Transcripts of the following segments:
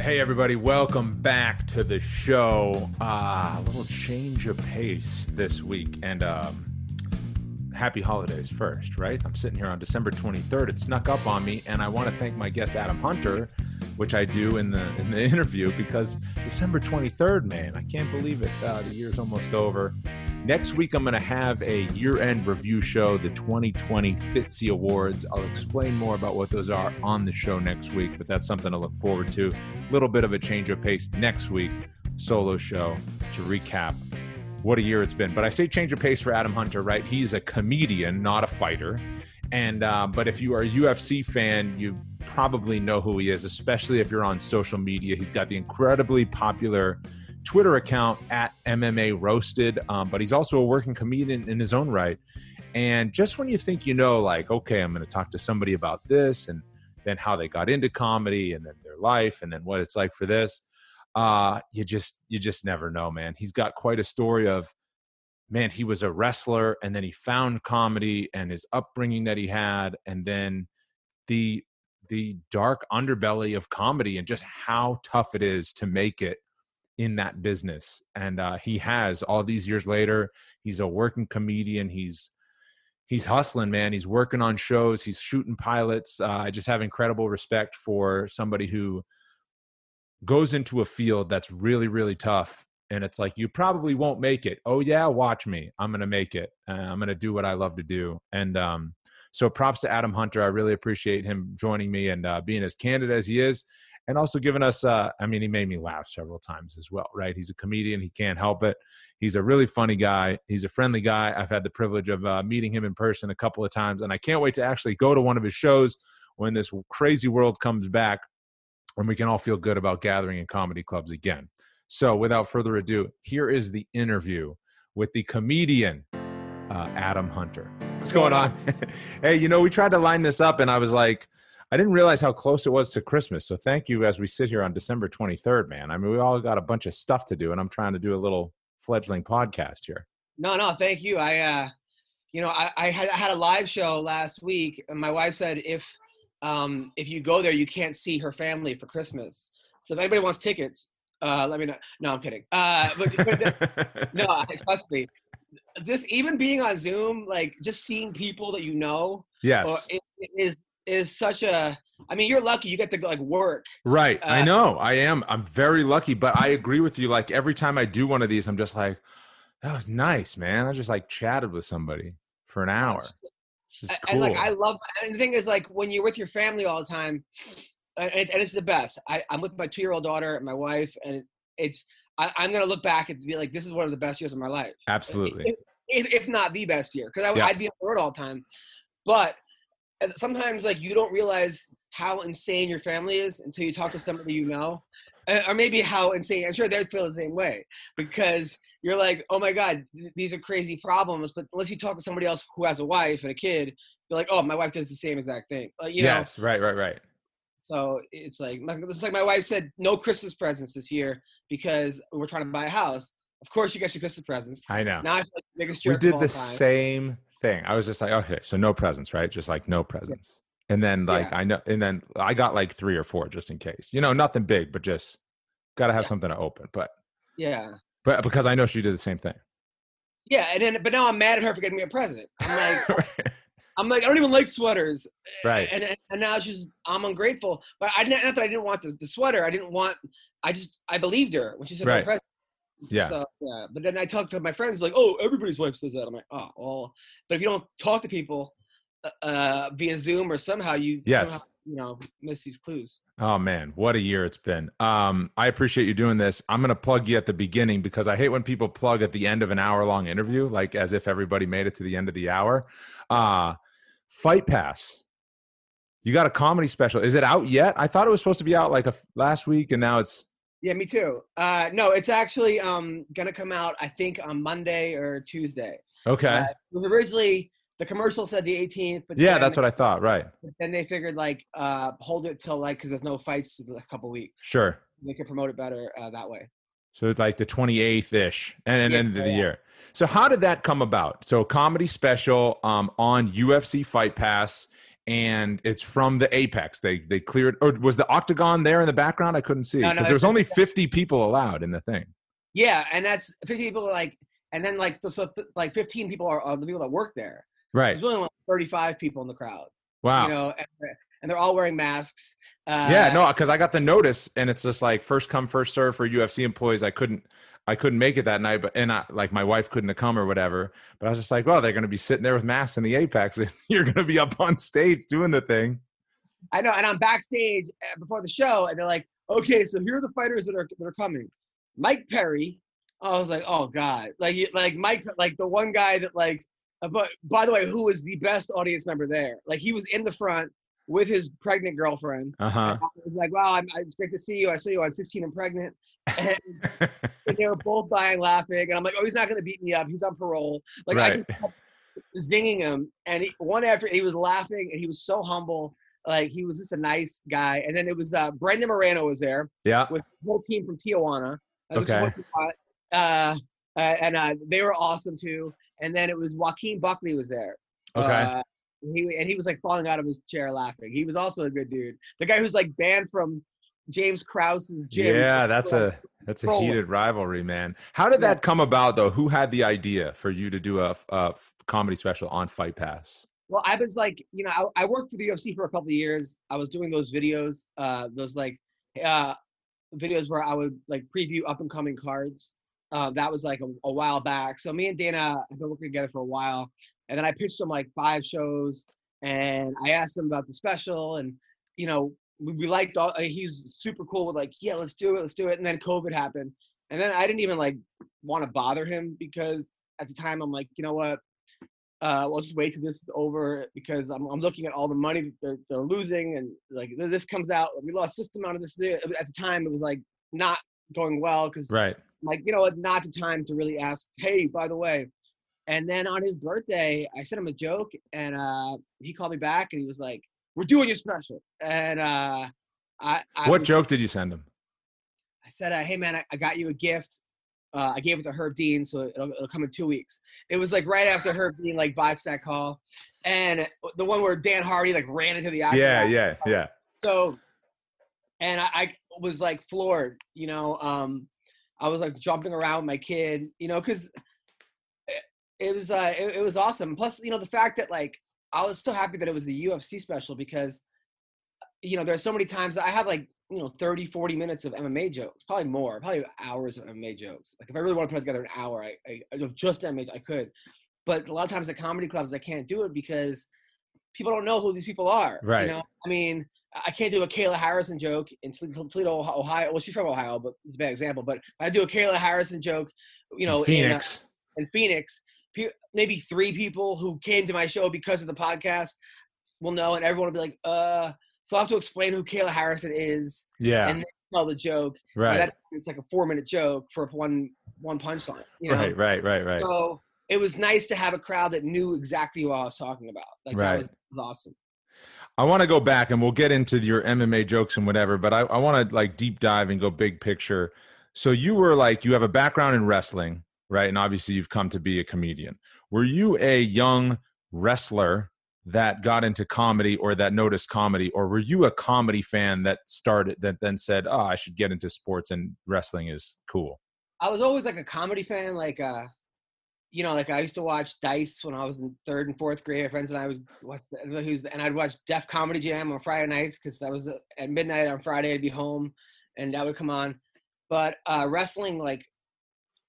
Hey, everybody, welcome back to the show. Uh, a little change of pace this week. And um, happy holidays first, right? I'm sitting here on December 23rd. It snuck up on me, and I want to thank my guest, Adam Hunter, which I do in the in the interview because December 23rd, man, I can't believe it. Uh, the year's almost over. Next week, I'm going to have a year end review show, the 2020 Fitzy Awards. I'll explain more about what those are on the show next week, but that's something to look forward to. A little bit of a change of pace next week, solo show to recap what a year it's been. But I say change of pace for Adam Hunter, right? He's a comedian, not a fighter. And, uh, but if you are a UFC fan, you probably know who he is, especially if you're on social media. He's got the incredibly popular Twitter account at MMA Roasted, um, but he's also a working comedian in his own right. And just when you think you know, like, okay, I'm going to talk to somebody about this, and then how they got into comedy, and then their life, and then what it's like for this, uh, you just you just never know, man. He's got quite a story of, man, he was a wrestler, and then he found comedy and his upbringing that he had, and then the the dark underbelly of comedy and just how tough it is to make it in that business and uh, he has all these years later he's a working comedian he's he's hustling man he's working on shows he's shooting pilots uh, i just have incredible respect for somebody who goes into a field that's really really tough and it's like you probably won't make it. Oh yeah watch me. I'm gonna make it uh, i'm gonna do what i love to do. And um, so props to adam hunter i really appreciate him joining me and uh, being as candid as he is and also giving us uh, i mean he made me laugh several times as well right? He's a comedian he can't help it. He's a really funny guy he's a friendly guy. I've had the privilege of uh, meeting him in person a couple of times and i can't wait to actually go to one of his shows when this crazy world comes back and we can all feel good about gathering in comedy clubs again. So without further ado here is the interview with the comedian uh, adam hunter. What's going on? Hey you know we tried to line this up and i was like I didn't realize how close it was to Christmas. So thank you as we sit here on December 23rd, man. I mean, we all got a bunch of stuff to do, and I'm trying to do a little fledgling podcast here. No, no, thank you. I, uh, you know, I, I had, I had a live show last week, and my wife said if um, if you go there, you can't see her family for Christmas. So if anybody wants tickets, uh, let me know. No, I'm kidding. Uh, but, but no, trust me. This even being on Zoom, like just seeing people that you know, yes, it, it is is such a I mean, you're lucky you get to like work. Right. Uh, I know. I am. I'm very lucky, but I agree with you. Like every time I do one of these, I'm just like, that was nice, man. I just like chatted with somebody for an hour. It's just cool. And like I love and the thing is like when you're with your family all the time, and it's, and it's the best. I, I'm with my two year old daughter and my wife, and it's I, am gonna look back and be like, this is one of the best years of my life. Absolutely. If, if, if not the best year, because yeah. I'd be on the road all the time. But sometimes like you don't realize how insane your family is until you talk to somebody you know or maybe how insane i'm sure they'd feel the same way because you're like oh my god th- these are crazy problems but unless you talk to somebody else who has a wife and a kid you're like oh my wife does the same exact thing uh, you yes know? right right right so it's like it's like my wife said no christmas presents this year because we're trying to buy a house of course you get your christmas presents i know now i feel like the biggest jerk we did the time. same thing. I was just like, okay, so no presents, right? Just like no presents. And then like yeah. I know, and then I got like three or four just in case. You know, nothing big, but just got to have yeah. something to open. But yeah, but because I know she did the same thing. Yeah, and then but now I'm mad at her for getting me a present. I'm like, right. I'm like, I don't even like sweaters. Right. And and now she's I'm ungrateful. But I didn't not that I didn't want the, the sweater. I didn't want. I just I believed her when she said right. no present. Yeah. So, yeah. But then I talk to my friends like, oh, everybody's wife says that. I'm like, oh, well. But if you don't talk to people uh, uh via Zoom or somehow, you yes. Somehow, you know miss these clues. Oh man, what a year it's been. Um, I appreciate you doing this. I'm gonna plug you at the beginning because I hate when people plug at the end of an hour long interview, like as if everybody made it to the end of the hour. Uh Fight Pass. You got a comedy special. Is it out yet? I thought it was supposed to be out like a last week, and now it's yeah, me too. Uh, no, it's actually um, gonna come out. I think on Monday or Tuesday. Okay. Uh, originally, the commercial said the 18th, but yeah, that's what I thought. Right. Then they figured like uh, hold it till like because there's no fights the next couple weeks. Sure. They can promote it better uh, that way. So it's like the 28th ish and, and yeah, end of the yeah. year. So how did that come about? So comedy special um, on UFC Fight Pass and it's from the apex. They they cleared. Or was the octagon there in the background? I couldn't see because No, no, there was only 50 people allowed in the thing. Yeah, and that's 50 people like, and then like so th- like 15 people are, are the people that work there. Right. There's only like 35 people in the crowd. Wow. You know, and, and they're all wearing masks. Uh, yeah, no, because I got the notice, and it's just like first come first serve for UFC employees. I couldn't, I couldn't make it that night, but and I like my wife couldn't have come or whatever. But I was just like, well, they're going to be sitting there with masks in the apex, and you're going to be up on stage doing the thing. I know, and I'm backstage uh, before the show, and they're like, "Okay, so here are the fighters that are that are coming." Mike Perry. I was like, "Oh God!" Like, like Mike, like the one guy that like. uh, But by the way, who was the best audience member there? Like he was in the front with his pregnant girlfriend. Uh huh. And I was like, "Wow, I'm, it's great to see you. I saw you on 16 and pregnant." And, and they were both dying laughing, and I'm like, "Oh, he's not gonna beat me up. He's on parole." Like I just kept zinging him, and he, one after he was laughing, and he was so humble. Like he was just a nice guy. And then it was uh, Brandon Moreno was there yeah. with the whole team from Tijuana. uh, Okay. what we got. Uh, uh, and uh, they were awesome too. And then it was Joaquin Buckley was there. Okay. Uh, he and he was like falling out of his chair laughing. He was also a good dude. The guy who's like banned from James Krause's gym. Yeah, that's a that's a heated rivalry, man. How did that come about, though? Who had the idea for you to do a, a comedy special on Fight Pass? Well, I was like, you know, I, I worked for the UFC for a couple of years. I was doing those videos, uh, those like uh, videos where I would like preview up and coming cards. Uh, that was like a, a while back. So me and Dana have been working together for a while, and then I pitched him like five shows, and I asked him about the special, and you know, we, we liked all. uh, He was super cool with like, yeah, let's do it, let's do it. And then COVID happened, and then I didn't even like want to bother him because at the time I'm like, you know what, uh, we'll just wait till this is over because I'm, I'm looking at all the money that they're, they're losing and like this comes out we lost this amount of this at the time it was like not going well because Right. like you know what not the time to really ask hey by the way and then on his birthday i sent him a joke and uh he called me back and he was like we're doing your special and uh i, I What was- joke did you send him? I said, uh, "Hey man, I, I got you a gift. Uh, I gave it to Herb Dean, so it'll, it'll come in two weeks." It was like right after Herb Dean like boxed that call, and the one where Dan Hardy like ran into the Yeah, octagon. yeah, yeah. So, and I, I was like floored, you know. Um, I was like jumping around with my kid, you know, because it, it was uh, it, it was awesome. Plus, you know, the fact that like I was so happy that it was the UFC special because, you know, there's so many times that I have like you know 30 40 minutes of mma jokes probably more probably hours of mma jokes. Like if i really want to put together an hour i, I of just mma i could. But a lot of times at comedy clubs i can't do it because people don't know who these people are Right. you know? I mean i can't do a kayla harrison joke in Toledo, ohio. Well she's from ohio but it's a bad example. But i do a kayla harrison joke you know In in, uh, Phoenix. in Phoenix, pe- maybe three people who came to my show because of the podcast will know, and everyone will be like, uh, so I have to explain who Kayla Harrison is yeah. and tell the joke. Right. That, it's like a four minute joke for one one punchline. You know? Right. Right. Right. Right. So it was nice to have a crowd that knew exactly what I was talking about. Like Right. that was, was awesome. I want to go back and we'll get into your MMA jokes and whatever, but I, I want to like deep dive and go big picture. So you were like, you have a background in wrestling, right? And obviously you've come to be a comedian. Were you a young wrestler that got into comedy or that noticed comedy, or were you a comedy fan that started that then said, oh, I should get into sports and wrestling is cool? I was always like a comedy fan, like uh you know, like I used to watch Dice when I was in third and fourth grade. My friends and I was watch and I'd watch Def Comedy Jam on Friday nights because that was uh, at midnight on Friday. I'd be home, and that would come on. But uh, wrestling, like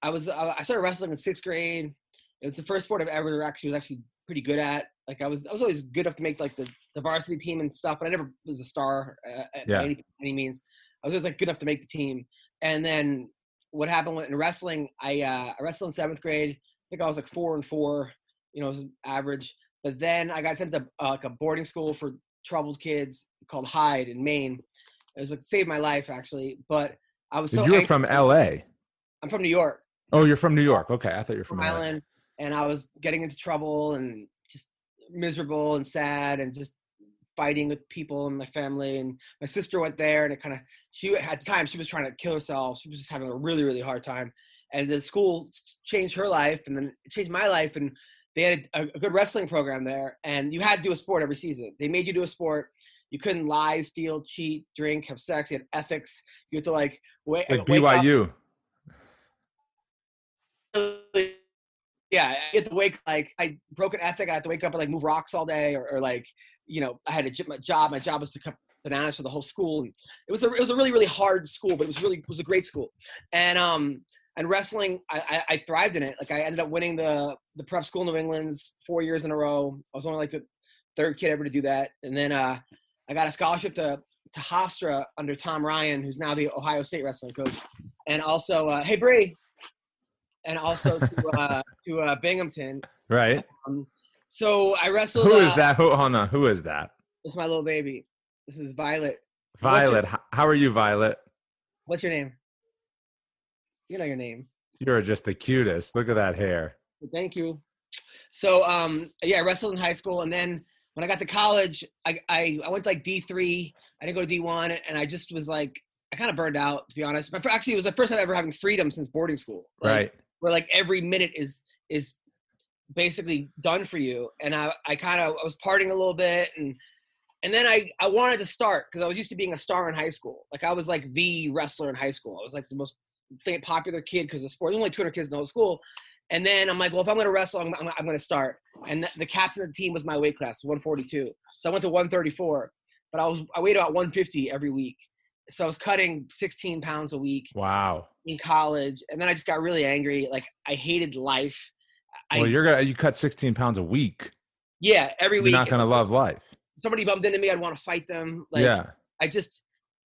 I was, I I started wrestling in sixth grade. It was the first sport I've ever actually was actually pretty good at. Like I was, I was always good enough to make like the, the varsity team and stuff, but I never was a star uh, Yeah. by any, any means. I was always like good enough to make the team. And then what happened in wrestling? I uh, I wrestled in seventh grade. I think I was like four and four. You know, it was average. But then I got sent to uh, like a boarding school for troubled kids called Hyde in Maine. It was like saved my life actually. But I was so you were from LA. I'm from New York, Oh, you're from New York. Okay. I thought you were from from LA. Island, and I was getting into trouble and just miserable and sad and just fighting with people and my family. And my sister went there, and it kind of she at the time she was trying to kill herself. She was just having a really really hard time. And the school changed her life, and then it changed my life. And they had a, a, good wrestling program there, and you had to do a sport every season. They made you do a sport. You couldn't lie, steal, cheat, drink, have sex. You had ethics. You had to like wait. Like BYU. Yeah, I had to wake like I broke an ethic. I had to wake up and like move rocks all day, or, or like you know I had a my job. My job was to cut bananas for the whole school. And it was a it was a really really hard school, but it was really it was a great school. And um and wrestling, I, I, I thrived in it. Like I ended up winning the the prep school New England's four years in a row. I was only like the third kid ever to do that. And then uh, I got a scholarship to to Hofstra under Tom Ryan, who's now the Ohio State wrestling coach, and also uh, hey Bree, and also to uh, to uh, Binghamton. Right. Um, so I wrestled. Who is uh, that? Who, hold on. Who is that? It's my little baby. This is Violet. Violet. Your, how are you, Violet? What's your name? You know your name. You're just the cutest. Look at that hair. Thank you. So um yeah, I wrestled in high school and then when I got to college, I I, I went to like D three. I didn't go to D one and I just was like I kind of burned out to be honest. But actually it was the first time ever having freedom since boarding school. Like, right. Where like every minute is is basically done for you. And I I kind of I was partying a little bit and and then I, I wanted to start because I was used to being a star in high school. Like I was like the wrestler in high school. I was like the most popular kid because of sport. There's only 200 kids in the whole school. And then I'm like, well, if I'm going to wrestle, I'm, I'm, I'm going to start. And the, the, captain of the team was my weight class, 142. So I went to 134, but I was I weighed about 150 every week. So I was cutting 16 pounds a week. Wow. In college, and then I just got really angry. Like I hated life. Well, I, you're gonna you cut 16 pounds a week. Yeah, every week. You're not gonna love life. Somebody bumped into me, I'd want to fight them. Like, yeah. I just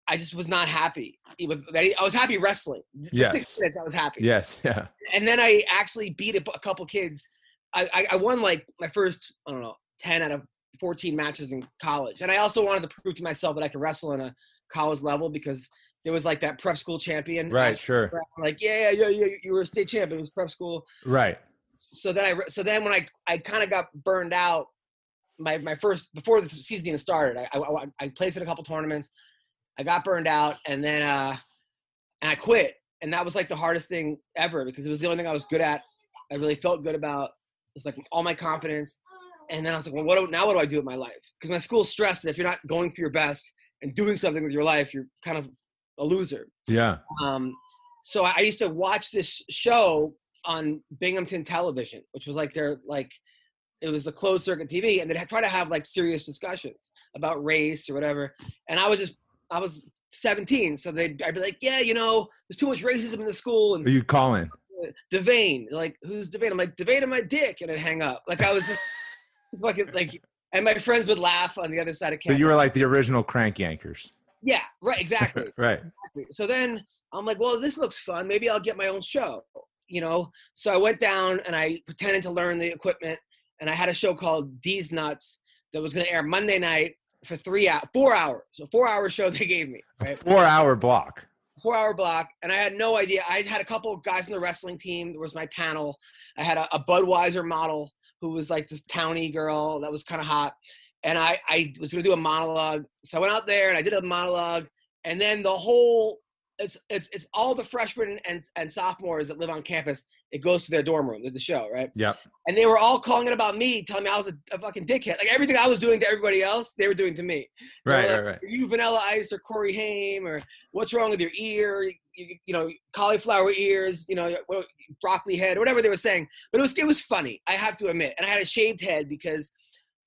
I just was not happy. I was happy wrestling. For yes. six minutes, I was happy. Yes, yeah. And then I actually beat a, a couple kids. I, I, I, won like my first, I don't know, 10 out of 14 matches in college. And I also wanted to prove to myself that I could wrestle in a college level because there was like that prep school champion. Right, sure. Like, yeah, yeah, yeah, you were a state champion. It was prep school. Right. So then I, so then when I, I kind of got burned out, my, my first, before the season even started, I, I, I placed in a couple tournaments. I got burned out, and then uh, and I quit. And that was like the hardest thing ever because it was the only thing I was good at. I really felt good about. It was like all my confidence. And then I was like, well, what do, now? What do I do with my life? Because my school stressed that if you're not going for your best and doing something with your life, you're kind of a loser. Yeah. Um, so I used to watch this show on Binghamton Television, which was like their like it was a closed circuit TV, and they'd try to have like serious discussions about race or whatever. And I was just I was 17, so they'd I'd be like, yeah, you know, there's too much racism in the school. And Are you calling? Devane, like who's Devane? I'm like Devane my dick, and I'd hang up. Like I was fucking like, and my friends would laugh on the other side of campus. So you were like the original crank yankers. Yeah, right, exactly. right. Exactly. So then I'm like, well, this looks fun. Maybe I'll get my own show. You know, so I went down and I pretended to learn the equipment, and I had a show called D's Nuts that was going to air Monday night for three hours, four hours, a four hour show they gave me. Right? four hour block. Four hour block, and I had no idea. I had a couple of guys in the wrestling team. There was my panel. I had a, a Budweiser model who was like this towny girl that was kind of hot, and I I was gonna do a monologue. So I went out there and I did a monologue, and then the whole it's it's it's all the freshmen and and sophomores that live on campus. It goes to their dorm room, did the show, right? Yep. And they were all calling it about me, telling me I was a, a, fucking dickhead. Like everything I was doing to everybody else, they were doing to me. Right, like, right, right. you Vanilla Ice or Corey Haim or what's wrong with your ear? You, you, know, cauliflower ears. You know, broccoli head, or whatever they were saying. But it was it was funny. I have to admit, and I had a shaved head because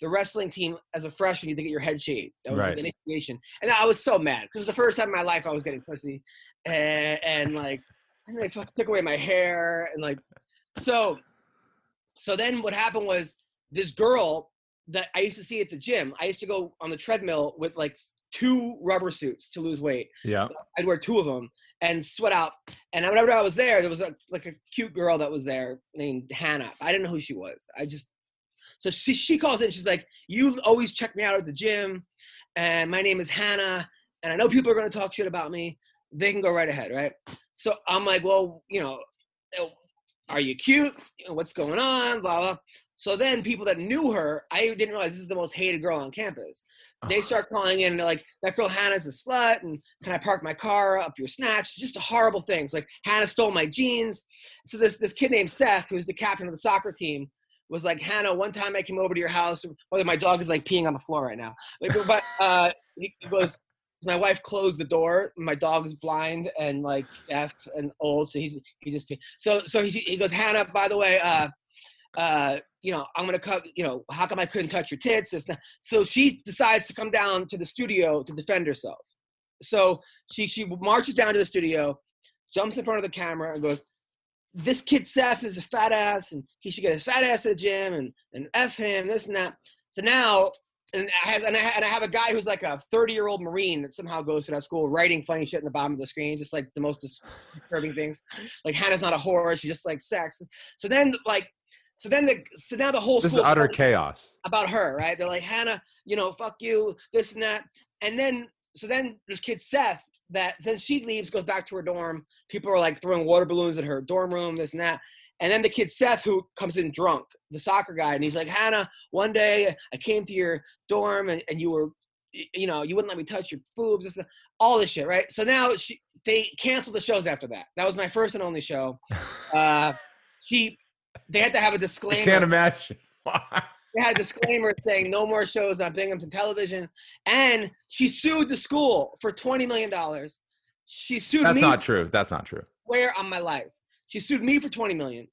the wrestling team as a freshman, you to get your head shaved. That was right. like an initiation. And I was so mad because it was the first time in my life I was getting pussy. And, and like, and they fucking took away my hair. And like, so, so then what happened was this girl that I used to see at the gym, I used to go on the treadmill with like two rubber suits to lose weight. Yeah. I'd wear two of them and sweat out. And whenever I was there, there was a, like a cute girl that was there named Hannah. I didn't know who she was. I just so she, she calls in. She's like, "You always check me out at the gym, and my name is Hannah, and I know people are going to talk shit about me. They can go right ahead, right?" So I'm like, "Well, you know, oh, are you cute? You know, what's going on? Blah blah." So then people that knew her, I didn't realize this is the most hated girl on campus. They uh-huh. start calling in and they're like, that girl Hannah's a slut, and can I park my car up your snatch? Just horrible things. Like Hannah stole my jeans. So this this kid named Seth, who's the captain of the soccer team, was like, Hannah, one time I came over to your house. Whether my dog is like peeing on the floor right now. Like, but uh, he goes, my wife closed the door. My dog is blind and like deaf and old, so he's he just so so he, he goes, Hannah. By the way, uh, uh, you know, I'm gonna cut. You know, how come I couldn't touch your tits? This, so she decides to come down to the studio to defend herself. So she she marches down to the studio, jumps in front of the camera, and goes, "This kid Seth is a fat ass, and he should get his fat ass at the gym, and and f him, this and that." So now and I have and I, and I have a guy who's like a 30 year old Marine that somehow goes to that school writing funny shit in the bottom of the screen, just like the most disturbing things. Like Hannah's not a whore; she just like sex. So then, like, so then the so now the whole this is utter chaos about her, right? They're like Hannah, you know, fuck you, this and that, and then so then there's kid Seth that then she leaves, goes back to her dorm. People are like throwing water balloons at her dorm room, this and that. And then the kid Seth, who comes in drunk, the soccer guy, and he's like, Hannah, one day I came to your dorm and, and you were, you know, you wouldn't let me touch your boobs, this, all this shit, right? So now she, they canceled the shows after that. That was my first and only show. Uh, she, they had to have a disclaimer. I can't imagine. they had a disclaimer saying no more shows on Binghamton Television, and she sued the school for twenty million dollars. She sued. That's me not true. That's not true. Where on my life? She sued me for 20 million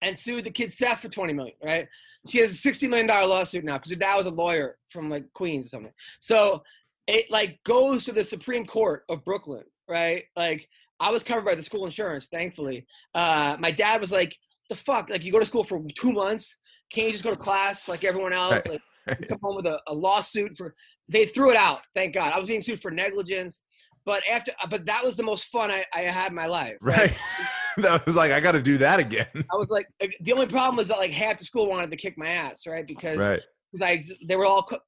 and sued the kid Seth for 20 million, right? She has a 60 million dollar lawsuit now because her dad was a lawyer from like Queens or something. So it like goes to the Supreme Court of Brooklyn, right? Like I was covered by the school insurance, thankfully. Uh, my dad was like, "The fuck? Like you go to school for two months? Can't you just go to class like everyone else? Like you come home with a, a lawsuit for?" They threw it out. Thank God. I was being sued for negligence but after but that was the most fun I, I had in my life. Right. right? that was like I got to do that again. I was like, the only problem was that like half the school wanted to kick my ass, right? Because right. because I they were all co-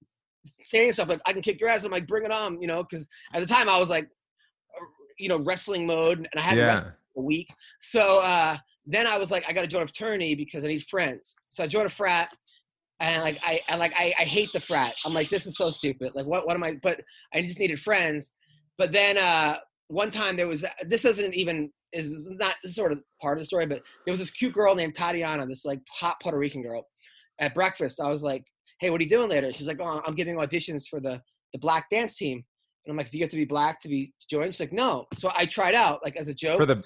saying stuff like I can kick your ass. I'm like, bring it on, you know? Because at the time I was like, uh, you know, wrestling mode, and I hadn't yeah. wrestled a week. So uh, then I was like, I got to join a fraternity because I need friends. So I joined a frat. And like I, I like I, I hate the frat. I'm like this is so stupid. Like what what am I? But I just needed friends. But then uh, one time there was this isn't even is not this is sort of part of the story, but there was this cute girl named Tatiana, this like hot Puerto Rican girl. At breakfast, I was like, "Hey, what are you doing later?" She's like, "Oh, I'm giving auditions for the the black dance team." And I'm like, "Do you have to be black to be to join?" She's like, "No." So I tried out like as a joke for the.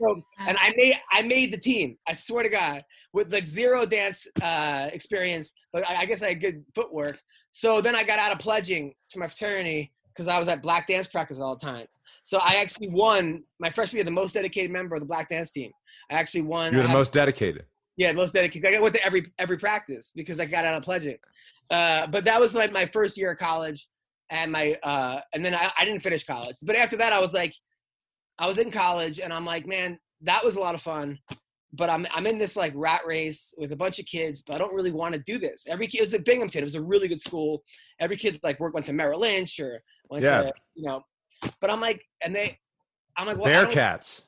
So, and I made I made the team. I swear to God, with like zero dance uh, experience, but I, I guess I had good footwork. So then I got out of pledging to my fraternity because I was at black dance practice all the time. So I actually won my freshman year, the most dedicated member of the black dance team. I actually won. You're the most dedicated. Yeah, most dedicated. I went to every every practice because I got out of pledging. Uh, but that was like my first year of college, and my uh, and then I, I didn't finish college. But after that, I was like, I was in college, and I'm like, man, that was a lot of fun but I'm I'm in this like rat race with a bunch of kids, but I don't really want to do this. Every kid it was at Binghamton, it was a really good school. Every kid like work went to Merrill Lynch or went yeah. to you know, but I'm like, and they, I'm like, well, Bearcats.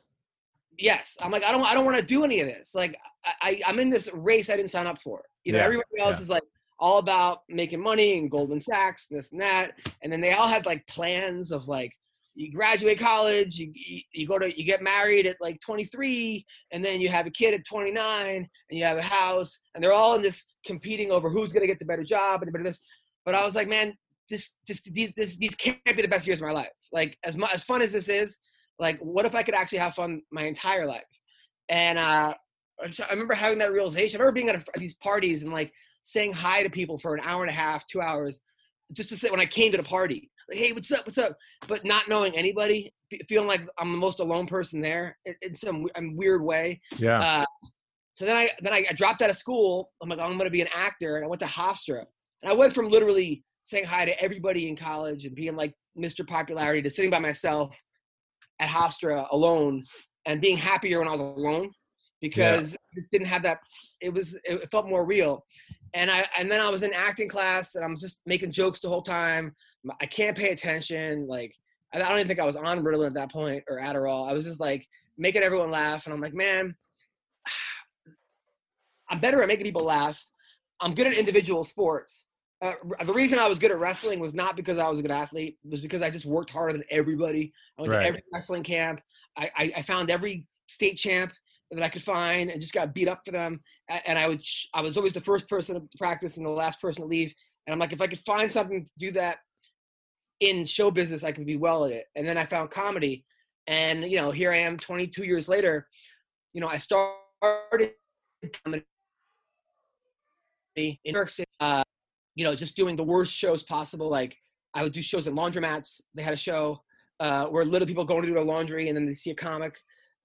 Yes, I'm like, I don't I don't want to do any of this. Like I, I am in this race I didn't sign up for. You know, yeah. everybody else yeah. is like all about making money and Goldman Sachs, this and that, and then they all had like plans of like you graduate college, you, you go to you get married at like 23, and then you have a kid at 29, and you have a house, and they're all in this competing over who's gonna get the better job and the better this. But I was like, man, this just these this, these can't be the best years of my life. Like as much as fun as this is, like what if I could actually have fun my entire life? And uh, I remember having that realization. I remember being at, a, at these parties and like saying hi to people for an hour and a half, two hours, just to say when I came to the party like, hey, what's up, what's up? But not knowing anybody, feeling like I'm the most alone person there in some weird way. Yeah. Uh, so then I then I, dropped out of school. I'm like, I'm going to be an actor, and I went to Hofstra, and I went from literally saying hi to everybody in college and being like Mr. Popularity to sitting by myself at Hofstra alone and being happier when I was alone because yeah. just didn't have that. It was it felt more real, and I and then I was in acting class and I'm just making jokes the whole time. I can't pay attention. Like I don't even think I was on Ritalin at that point or Adderall. I was just like making everyone laugh, and I'm like, man, I'm better at making people laugh. I'm good at individual sports. Uh, the reason I was good at wrestling was not because I was a good athlete. It was because I just worked harder than everybody. I went right. to every wrestling camp. I, I, I found every state champ that I could find and just got beat up for them. And I would, I was always the first person to practice and the last person to leave. And I'm like, if I could find something to do that in show business, I could be well at it. And then I found comedy, and you know, here I am, 22 years later. You know, I started comedy in New York City. Uh, you know, just doing the worst shows possible. Like I would do shows at laundromats. They had a show uh, where little people go to do their laundry and then they see a comic.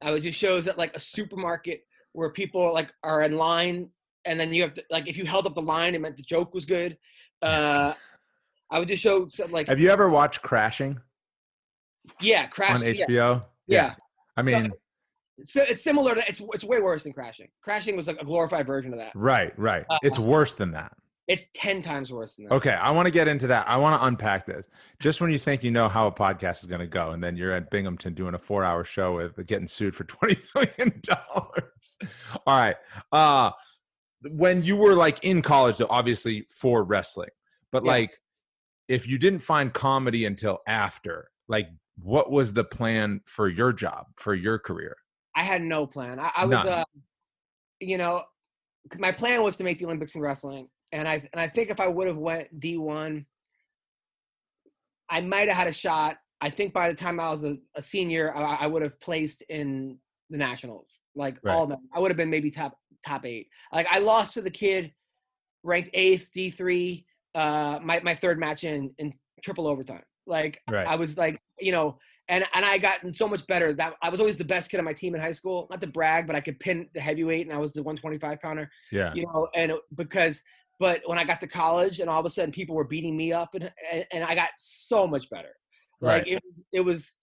I would do shows at like a supermarket where people like are in line and then you have to like if you held up the line, it meant the joke was good. Uh, I would do shows like. Have you ever watched Crashing? Yeah, Crashing on HBO. Yeah. yeah. I mean, so, so, it's similar to it's it's way worse than Crashing. Crashing was like a glorified version of that. Right, right. Uh, it's worse than that. It's 10 times worse than that. Okay, I want to get into that. I want to unpack this. Just when you think you know how a podcast is going to go, and then you're at Binghamton doing a four hour show with getting sued for $20 million. All right. Uh, when you were like in college, though, obviously for wrestling, but yeah. like if you didn't find comedy until after, like what was the plan for your job, for your career? I had no plan. I, I was, uh, you know, my plan was to make the Olympics in wrestling and I and I think if I would have went D one, I might have had a shot. I think by the time I was a, a senior, I, I, would have placed in the nationals, like right. all of them. I would have been maybe top top eight. Like I lost to the kid ranked eighth D three. Uh, my my third match in in triple overtime. Like right. I was like, you know, and and I gotten so much better. That I was always the best kid on my team in high school. Not to brag, but I could pin the heavyweight, and I was the 125 pounder. Yeah, you know, and because but when I got to college and all of a sudden people were beating me up and and, I got so much better. Like right. it, it was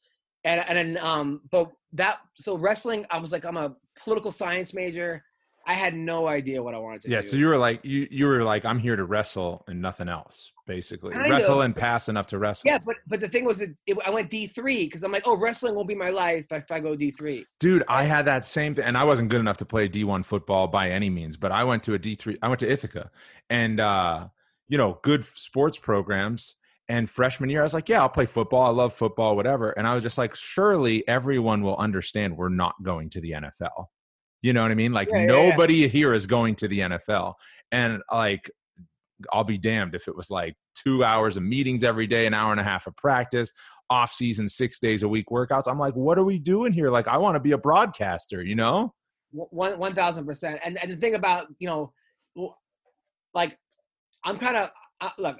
and and um but that so wrestling I was like I'm a political science major. I had no idea what I wanted to do. yeah, do. so you were like you you were like I'm here to wrestle and nothing else basically. Kind wrestle of. and pass enough to wrestle. Yeah, but but the thing was that it, I went D3 cuz I'm like, "Oh, wrestling won't be my life if I go D3." Dude, I had that same thing and I wasn't good enough to play D1 football by any means, but I went to a D3 I went to Ithaca and uh you know, good sports programs and freshman year, I was like, yeah, I'll play football. I love football, whatever. And I was just like, surely everyone will understand we're not going to the NFL. You know what I mean? Like yeah, nobody yeah, yeah. here is going to the NFL. And like I'll be damned if it was like two hours of meetings every day, an hour and a half of practice, off season, six days a week workouts. I'm like, what are we doing here? Like, I want to be a broadcaster, you know? One one thousand percent. And and the thing about you know, like, I'm kind of uh, look.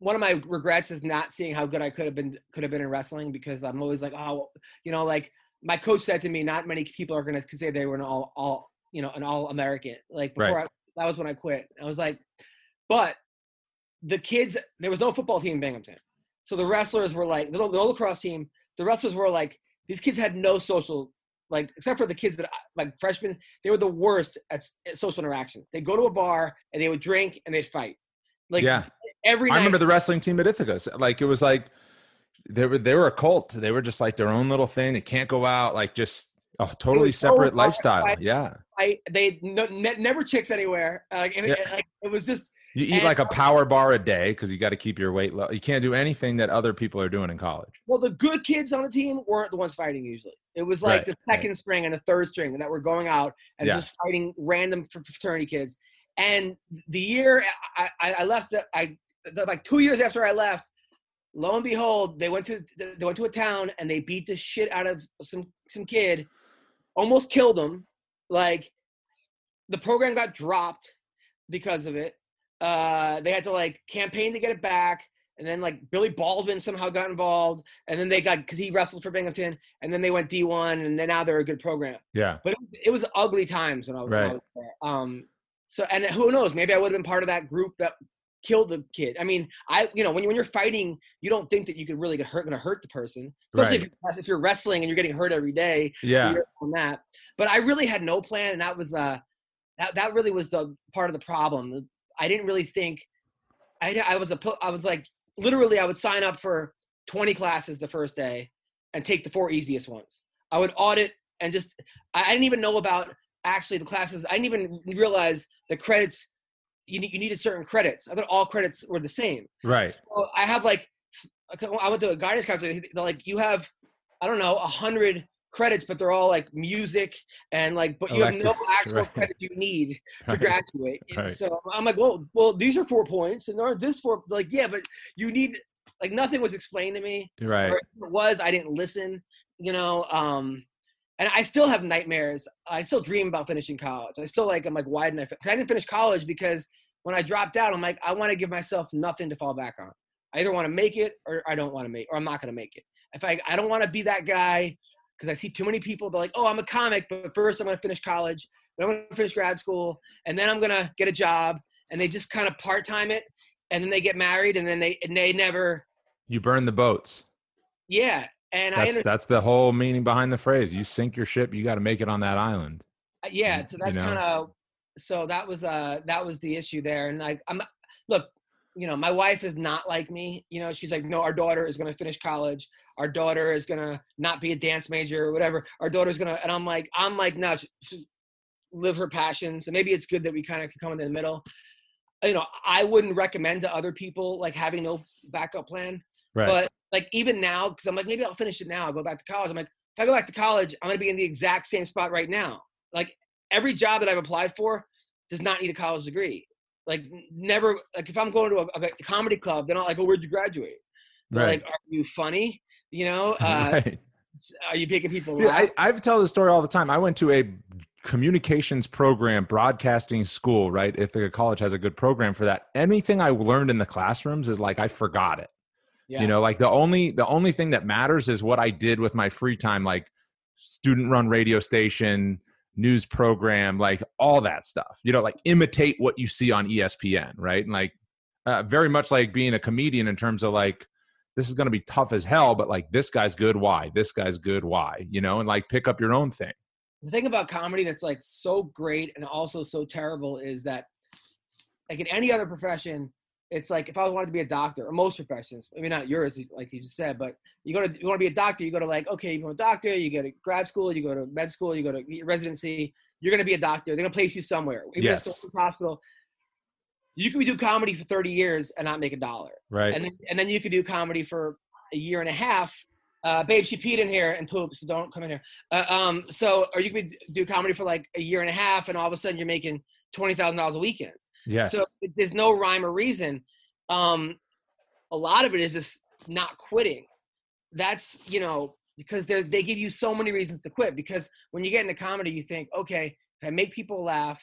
One of my regrets is not seeing how good I could have been could have been in wrestling because I'm always like, oh, you know, like my coach said to me, not many people are going to say they were an all, all, you know, an all American. Like before, right. I, that was when I quit. I was like, but the kids, there was no football team in Binghamton, so the wrestlers were like the, the lacrosse team. The wrestlers were like these kids had no social, like except for the kids that like freshmen, they were the worst at, at social interaction. They go to a bar and they would drink and they'd fight. Like yeah, every. Night. I remember the wrestling team at Ithaca. Like it was like they were they were a cult. They were just like their own little thing. They can't go out. Like just a totally separate so lifestyle. I, yeah. I they no, ne- never chicks anywhere. Uh, it, yeah. like, it was just. You eat and, like a power bar a day because you got to keep your weight low. You can't do anything that other people are doing in college. Well, the good kids on the team weren't the ones fighting usually. It was like right. the second right. string and the third string that were going out and yeah. just fighting random fraternity kids. And the year I, I left, I like two years after I left, lo and behold, they went to they went to a town and they beat the shit out of some some kid, almost killed him. Like the program got dropped because of it. Uh, they had to like campaign to get it back, and then like Billy Baldwin somehow got involved, and then they got because he wrestled for Binghamton, and then they went D one, and then now they're a good program. Yeah, but it, it was ugly times when I was, right. when I was there. Um, so and who knows? Maybe I would have been part of that group that kill the kid. I mean, I you know when you when you're fighting, you don't think that you could really get hurt, going to hurt the person, especially right. if, you're, if you're wrestling and you're getting hurt every day. Yeah. So on that, but I really had no plan, and that was uh that that really was the part of the problem. I didn't really think. I I was a I was like literally I would sign up for 20 classes the first day and take the four easiest ones. I would audit and just I didn't even know about actually the classes. I didn't even realize the credits you, you needed certain credits. I thought all credits were the same. Right. So I have like, I went to a guidance counselor. They're like, you have, I don't know, a hundred credits, but they're all like music and like, but you have no actual right. credits you need to right. graduate. Right. So I'm like, well, well, these are four points, and are this four? Like, yeah, but you need like nothing was explained to me. Right. Or it was I didn't listen. You know. Um, and I still have nightmares. I still dream about finishing college. I still like I'm like, why didn't I? I didn't finish college because when I dropped out, I'm like, I want to give myself nothing to fall back on. I either want to make it or I don't want to make, or I'm not going to make it. If I, I don't want to be that guy because I see too many people. They're like, oh, I'm a comic, but first I'm going to finish college, then I'm going to finish grad school, and then I'm going to get a job, and they just kind of part time it, and then they get married, and then they and they never. You burn the boats. Yeah, and that's. That's the whole meaning behind the phrase. You sink your ship, you got to make it on that island. Uh, yeah, so that's you know? kind of so that was uh that was the issue there, and like I'm look, you know, my wife is not like me. You know, she's like, no, our daughter is going to finish college. Our daughter is going to not be a dance major or whatever. Our daughter's going to, and I'm like, I'm like, no, she, she live her passion. So maybe it's good that we kind of can come in the middle. You know, I wouldn't recommend to other people like having no backup plan. Right. But like even now, because I'm like, maybe I'll finish it now. I'll go back to college. I'm like, if I go back to college, I'm going to be in the exact same spot right now. Like every job that I've applied for does not need a college degree like never like if I'm going to a, a comedy club, they're not like, oh, where'd you graduate? They're right. like, are you funny? You know, uh, right. are you picking people? Yeah, I, I tell the story all the time. I went to a communications program, broadcasting school, right? If a college has a good program for that, anything I learned in the classrooms is like I forgot it. Yeah. You know, like the only the only thing that matters is what I did with my free time, like student run radio station, news program, like all that stuff. You know, like imitate what you see on ESPN, right? And like uh, very much like being a comedian in terms of like this is going to be tough as hell, but like this guy's good, why? This guy's good, why? You know, and like pick up your own thing. The thing about comedy that's like so great and also so terrible is that like in any other profession, it's like if I wanted to be a doctor, or most professions, maybe not yours, like you just said, but you go to you want to be a doctor, you go to like okay, you to a doctor, you go to grad school, you go to med school, you go to residency, you're gonna be a doctor. They're gonna place you somewhere, even yes. if it's hospital. You could do comedy for 30 years and not make a dollar, right? And then, and then you could do comedy for a year and a half. Uh, babe, she peed in here and pooped, so don't come in here. Uh, um, so, or you could do comedy for like a year and a half, and all of a sudden you're making twenty thousand dollars a weekend. Yes. So there's no rhyme or reason. Um, a lot of it is just not quitting. That's you know because they they give you so many reasons to quit. Because when you get into comedy, you think, okay, if I make people laugh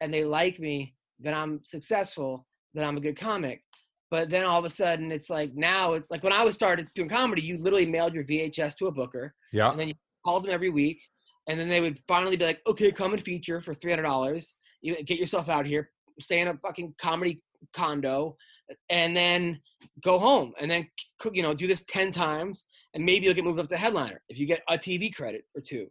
and they like me, then I'm successful. Then I'm a good comic. But then all of a sudden, it's like now it's like when I was started doing comedy, you literally mailed your VHS to a booker. Yeah. And then you called them every week, and then they would finally be like, okay, come and feature for three hundred dollars. You get yourself out here, stay in a fucking comedy condo and then go home and then you know do this 10 times and maybe you'll get moved up to headliner if you get a tv credit or two.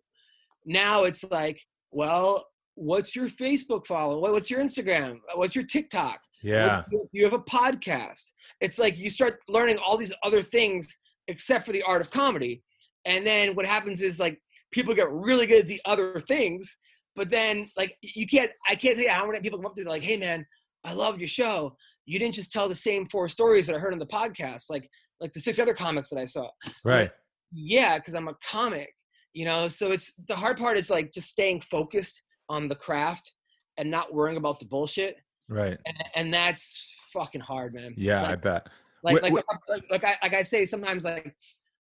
Now it's like well what's your facebook follow what's your instagram what's your tiktok? Yeah. You have a podcast? It's like you start learning all these other things except for the art of comedy and then what happens is like people get really good at the other things but then like you can't i can't you how many people come up to me like hey man i love your show. You didn't just tell the same four stories that i heard on the podcast like like the six other comics that i saw. Right. like, yeah because i'm a comic you know? So it's the hard part is like just staying focused on the craft and not worrying about the bullshit. Right. And, and that's fucking hard man. Yeah like, i bet. like like, like like I like I say sometimes like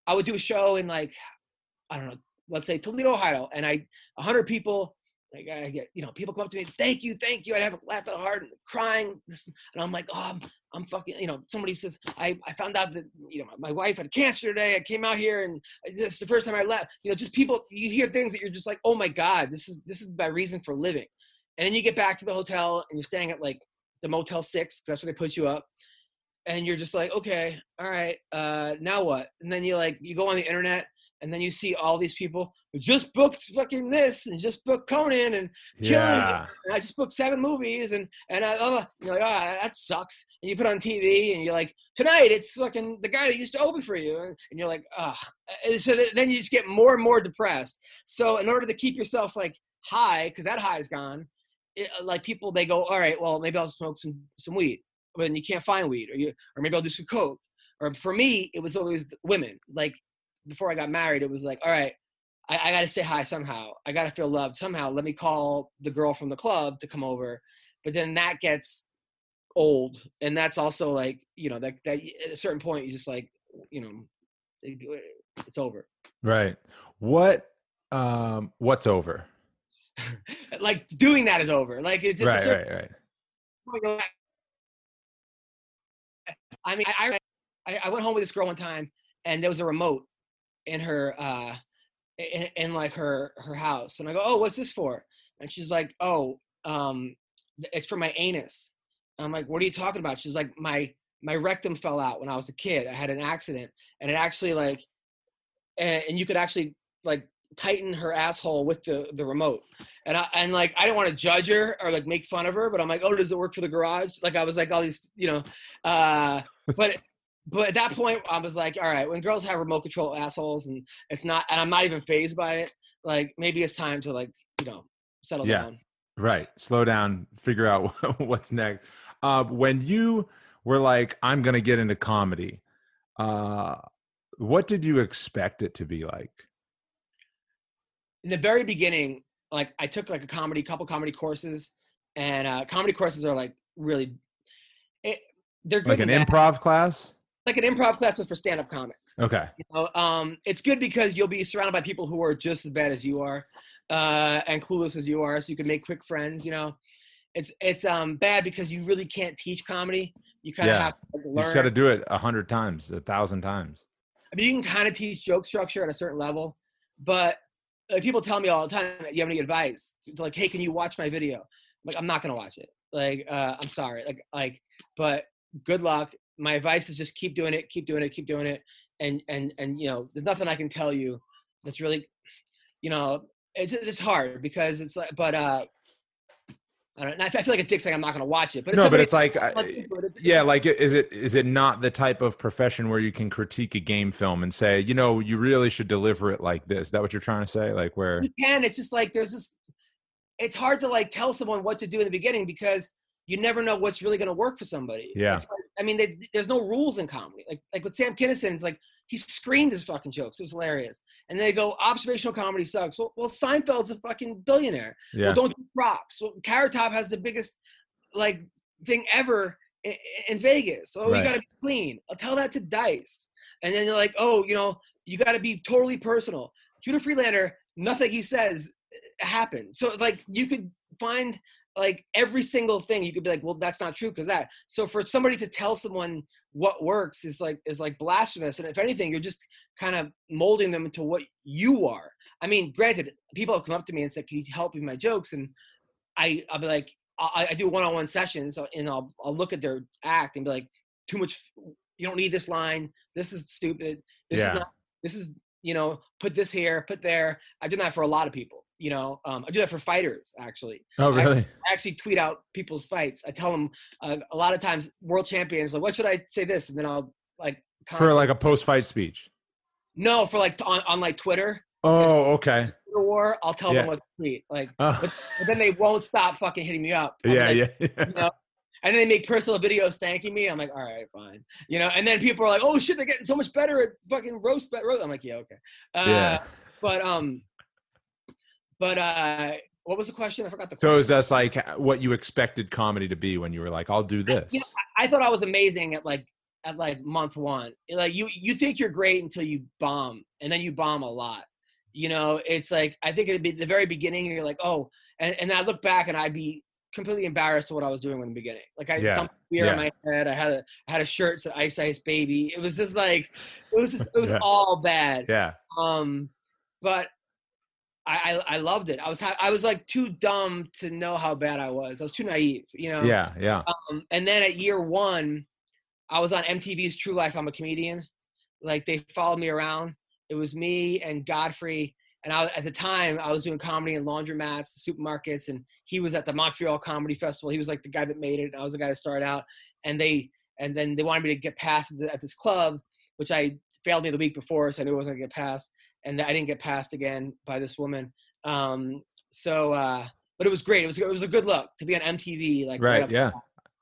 I would do a show in like I don't know let's say Toledo Ohio and I a hundred people like I get, you know, people come up to me, thank you, thank you. I have a laugh out hard and crying. And I'm like, oh, I'm, I'm fucking, you know, somebody says, I, I found out that, you know, my, my wife had cancer today. I came out here and it's the first time I left. You know, just people, you hear things that you're just like, oh my God, this is, this is my reason for living. And then you get back to the hotel and you're staying at like the Motel 6, that's where they put you up. And you're just like, okay, all right, uh, now what? And then you like, you go on the internet and then you see all these people who just booked fucking this and just booked Conan and yeah. And I just booked seven movies and and I, oh, you're like, oh, that sucks. And you put on TV and you're like, tonight it's fucking the guy that used to open for you, and, and you're like, ah. Oh. So then you just get more and more depressed. So in order to keep yourself like high, because that high is gone, it, like people they go, all right, well maybe I'll smoke some some weed, but then you can't find weed, or you or maybe I'll do some coke. Or for me, it was always women. Like before I got married, it was like, all right, I, I got to say hi somehow. I got to feel loved somehow. Let me call the girl from the club to come over. But then that gets old, and that's also like you know that that at a certain point you just like you know it's over. Right. What um what's over? like doing that is over. Like it's just right, certain, right, right. I mean, I, I I went home with this girl one time, and there was a remote in her uh in, in like her her house, and I go, "Oh, what's this for?" And she's like, "Oh, um, it's for my anus." I'm like, "What are you talking about?" She's like, "My my rectum fell out when I was a kid. I had an accident, and it actually like, and, and you could actually like tighten her asshole with the the remote and i and like i didn't want to judge her or like make fun of her but i'm like oh does it work for the garage like i was like all these you know uh but but at that point i was like all right when girls have remote control assholes and it's not and i'm not even phased by it like maybe it's time to like you know settle Yeah. down Right. Slow down, figure out what's next. Uh when you were like I'm going to get into comedy, uh what did you expect it to be like? in the very beginning, like I took like a comedy, couple comedy courses, and uh, comedy courses are like really, it, they're good. Like an bad. improv class? Like an improv class, but for stand-up comics. Okay. You know, um, it's good because you'll be surrounded by people who are just as bad as you are, uh, and clueless as you are, so you can make quick friends. You know, it's it's um bad because you really can't teach comedy. You kind of Yeah. have to like, You just got to do it a hundred times, a thousand times. I mean, you can kind of teach joke structure at a certain level, but like, people tell me all the time, "You have any advice?" Like, "Hey, can you watch my video?" I'm like, I'm not gonna watch it. Like, uh, I'm sorry. Like, like, but good luck. My advice is just keep doing it, keep doing it, keep doing it, and and and you know, there's nothing I can tell you that's really, you know, it's it's hard because it's like, but uh, I don't. I feel like a dick saying I'm not gonna watch it, but no, but it's like, I- yeah, like is it is it not the type of profession where you can critique a game film and say, you know, you really should deliver it like this? Is that what you're trying to say? Like where? you can. It's just like there's this. It's hard to like tell someone what to do in the beginning because you never know what's really going to work for somebody. Yeah. Like- I mean, they, there's no rules in comedy. Like like with Sam Kinison, it's like he screamed his fucking jokes. It was hilarious. And they go, observational comedy sucks. Well, well, Seinfeld's a fucking billionaire. Yeah. Well, don't do props. Well, Carrot Top has the biggest like thing ever in, in Vegas. Oh, Right. you got to be clean. I'll tell that to Dice. And then you're like, oh, you know, you got to be totally personal. Judah Friedlander, nothing he says happens. So like you could find like every single thing you could be like, well, that's not true because that. So for somebody to tell someone what works is like is like blasphemous. And if anything, you're just kind of molding them into what you are. I mean, granted, people have come up to me and said, "Can you help me with my jokes?" And I I'll be like, I, I do one-on-one sessions uh, and I'll I'll look at their act and be like, too much. You don't need this line. This is stupid. This Yeah. is not. This is you know, put this here, put there. i've done that for a lot of people. You know, um, I do that for fighters actually. Oh, really? I actually tweet out people's fights. I tell them uh, a lot of times world champions like, what should I say this? And then I'll like For like a post-fight speech. no for like on, on like Twitter, Oh, okay. Twitter war. I'll tell Yeah. them what to tweet. Like, Oh, but then they won't stop fucking hitting me up. Be yeah, like, yeah. you know, and then they make personal videos thanking me. I'm like, all right, fine. You know, and then people are like, oh shit, they're getting so much better at fucking roast. bet- roast. I'm like, yeah, okay. Uh, yeah. But um, but uh, what was the question? I forgot the. So question. is that like what you expected comedy to be when you were like, I'll do this? you know, I thought I was amazing at like at like month one. Like you you think you're great until you bomb, and then you bomb a lot. You know, it's like I think it'd be the very beginning. You're like, oh, and, and I look back and I'd be completely embarrassed to what I was doing in the beginning. Like I Yeah, dumped beer yeah. on my head. I had a I had a shirt that said Ice Ice Baby. It was just like it was just, it was Yeah. all bad. yeah. Um, but I, I I loved it. I was ha- I was like too dumb to know how bad I was. I was too naive. You know. Yeah. Yeah. Um, and then at year one, I was on MTV's True Life. I'm a comedian. Like they followed me around. It was me and Godfrey. And I, at the time, I was doing comedy in laundromats, supermarkets, and he was at the Montreal Comedy Festival. He was like the guy that made it. and I was the guy that started out. And they, and then they wanted me to get past at, at this club, which I failed me the week before, so I knew I wasn't gonna get past. And I didn't get passed again by this woman. Um, so, uh, but it was great. It was it was a good look to be on MTV. Like Right. Yeah.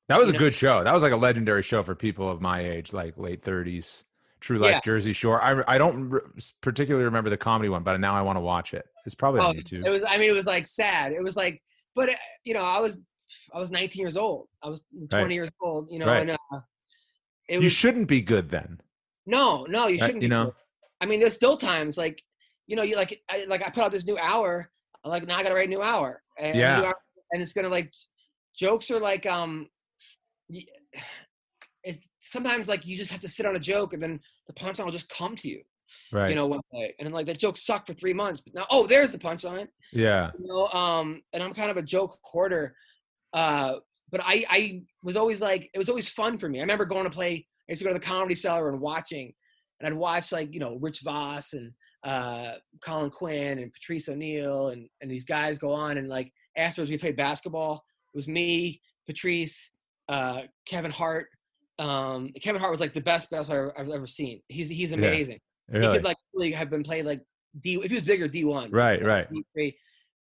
That was a know- good show. That was like a legendary show for people of my age, like late 30s. True Life Yeah. Jersey Shore. I I don't re- particularly remember the comedy one, but now I want to watch it. It's probably Oh, on YouTube. it was. I mean, it was like sad. It was like, but uh, you know, I was, I was 19 years old. I was 20 Right. years old. You know, Right. and uh, it you was shouldn't be good then. no, no, you shouldn't. you be know? good. I mean, there's still times like, you know, you like, I, like I put out this new hour. I'm like, now I gotta write a new hour. And, Yeah. hour- and it's gonna like, jokes are like, um, it's sometimes like you just have to sit on a joke and then the punchline will just come to you. Right. You know, one day, and then like that joke sucked for three months, but now, oh, there's the punchline. yeah. you know um and i'm kind of a joke hoarder uh but i i was always like it was always fun for me i remember going to play i used to go to the comedy cellar and watching and i'd watch like you know rich voss and uh colin quinn and patrice o'neill and and these guys go on and like afterwards we played basketball it was me patrice uh kevin hart um kevin hart was like the best basketball i've ever seen he's he's Yeah. amazing he could like really have been played like d if he was bigger d1 right. Right. D3.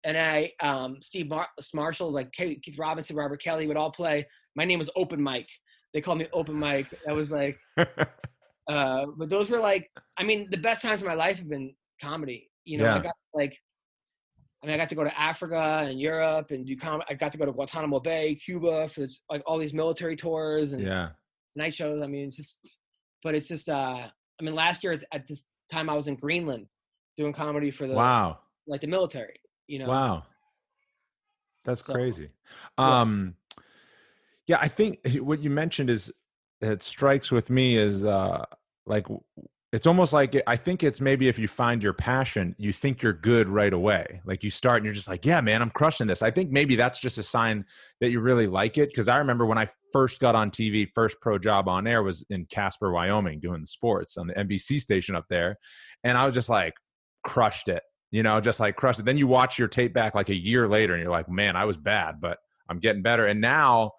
And I, um, Steve Mar- Marshall, like Keith Robinson, Robert Kelly would all play. My name was Open Mike. They called me Open Mike. I was like, uh, but those were like, I mean, the best times of my life have been comedy. You know, I got like, I mean, I got to go to Africa and Europe and do com. I got to go to Guantanamo Bay, Cuba for like all these military tours and yeah. night shows. I mean, it's just, but it's just, uh, I mean, last year at, at this time I was in Greenland doing comedy for the Wow. like the military. You know, Wow. That's So, crazy. yeah. Um yeah, I think what you mentioned is it strikes with me is uh like it's almost like I think it's maybe if you find your passion, you think you're good right away. Like you start and you're just like, yeah, man, I'm crushing this. I think maybe that's just a sign that you really like it. Cause I remember when I first got on TV, first pro job on air was in Casper, Wyoming, doing the sports on the NBC station up there. And I was just like, crushed it, you know, just like crushed it. Then you watch your tape back like a year later and you're like, man, I was bad, but I'm getting better. And now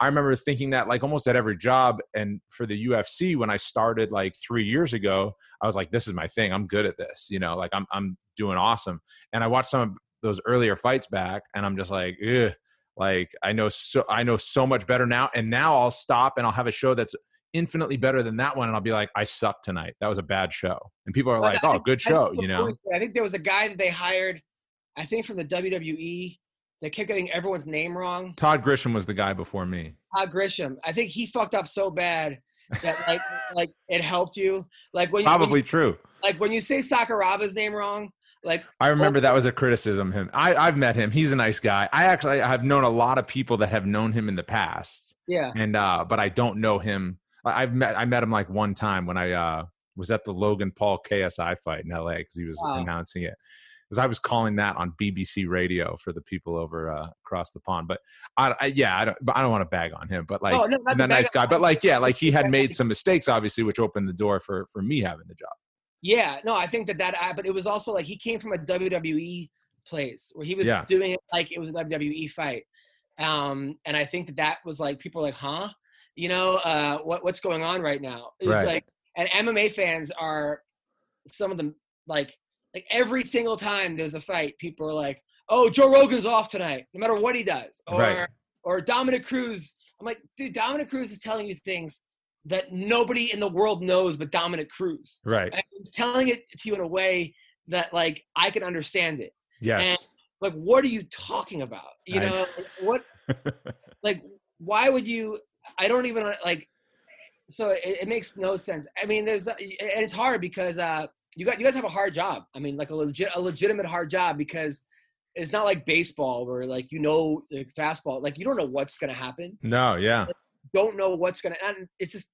I remember thinking that like almost at every job. And for the UFC, when I started like three years ago, I was like, this is my thing. I'm good at this, you know, like I'm, I'm doing awesome. And I watched some of those earlier fights back and I'm just like, Ugh, like I know so, I know so much better now. And now I'll stop and I'll have a show that's infinitely better than that one. And I'll be like, I suck tonight. That was a bad show. And people are But like, oh, think- good show, you know? I think there was a guy that they hired, I think from the WWE, that kept getting everyone's name wrong. Todd Grisham was the guy before me. Todd Grisham. I think he fucked up so bad that like like it helped you. Like when you, when Probably you true. like when you say Sakuraba's name wrong, like I remember that was a criticism of him. I, I've met him. He's a nice guy. I actually I've known a lot of people that have known him in the past, yeah, and uh, but I don't know him. I- I've met I met him like one time when I uh, was at the Logan Paul KSI fight in LA because he was Wow. announcing it. Because I was calling that on BBC Radio for the people over uh, across the pond. But I, I yeah, I don't. But I don't want to bag on him. But like Oh, no, the nice guy. But like yeah, like he had made some mistakes, obviously, which opened the door for for me having the job. yeah. No, I think that that. But it was also like he came from a WWE place where he was Yeah. doing it like it was a WWE fight, um, and I think that that was like people were like, huh, you know, uh, what what's going on right now? It's Right. like, and MMA fans are some of them like like every single time there's a fight, people are like, oh, Joe Rogan's off tonight, no matter what he does, or Right. or Dominick Cruz. I'm like, dude, Dominick Cruz is telling you things that nobody in the world knows but Dominick Cruz. Right. And he's telling it to you in a way that like I can understand it. Yes. Like, what are you talking about? You I- know, what like why would you i don't even like so it, it makes no sense i mean there's and it's hard because uh you got you guys have a hard job i mean like a legit a legitimate hard job because it's not like baseball where like you know the fastball like you don't know what's gonna happen no. Yeah. don't know what's gonna and it's just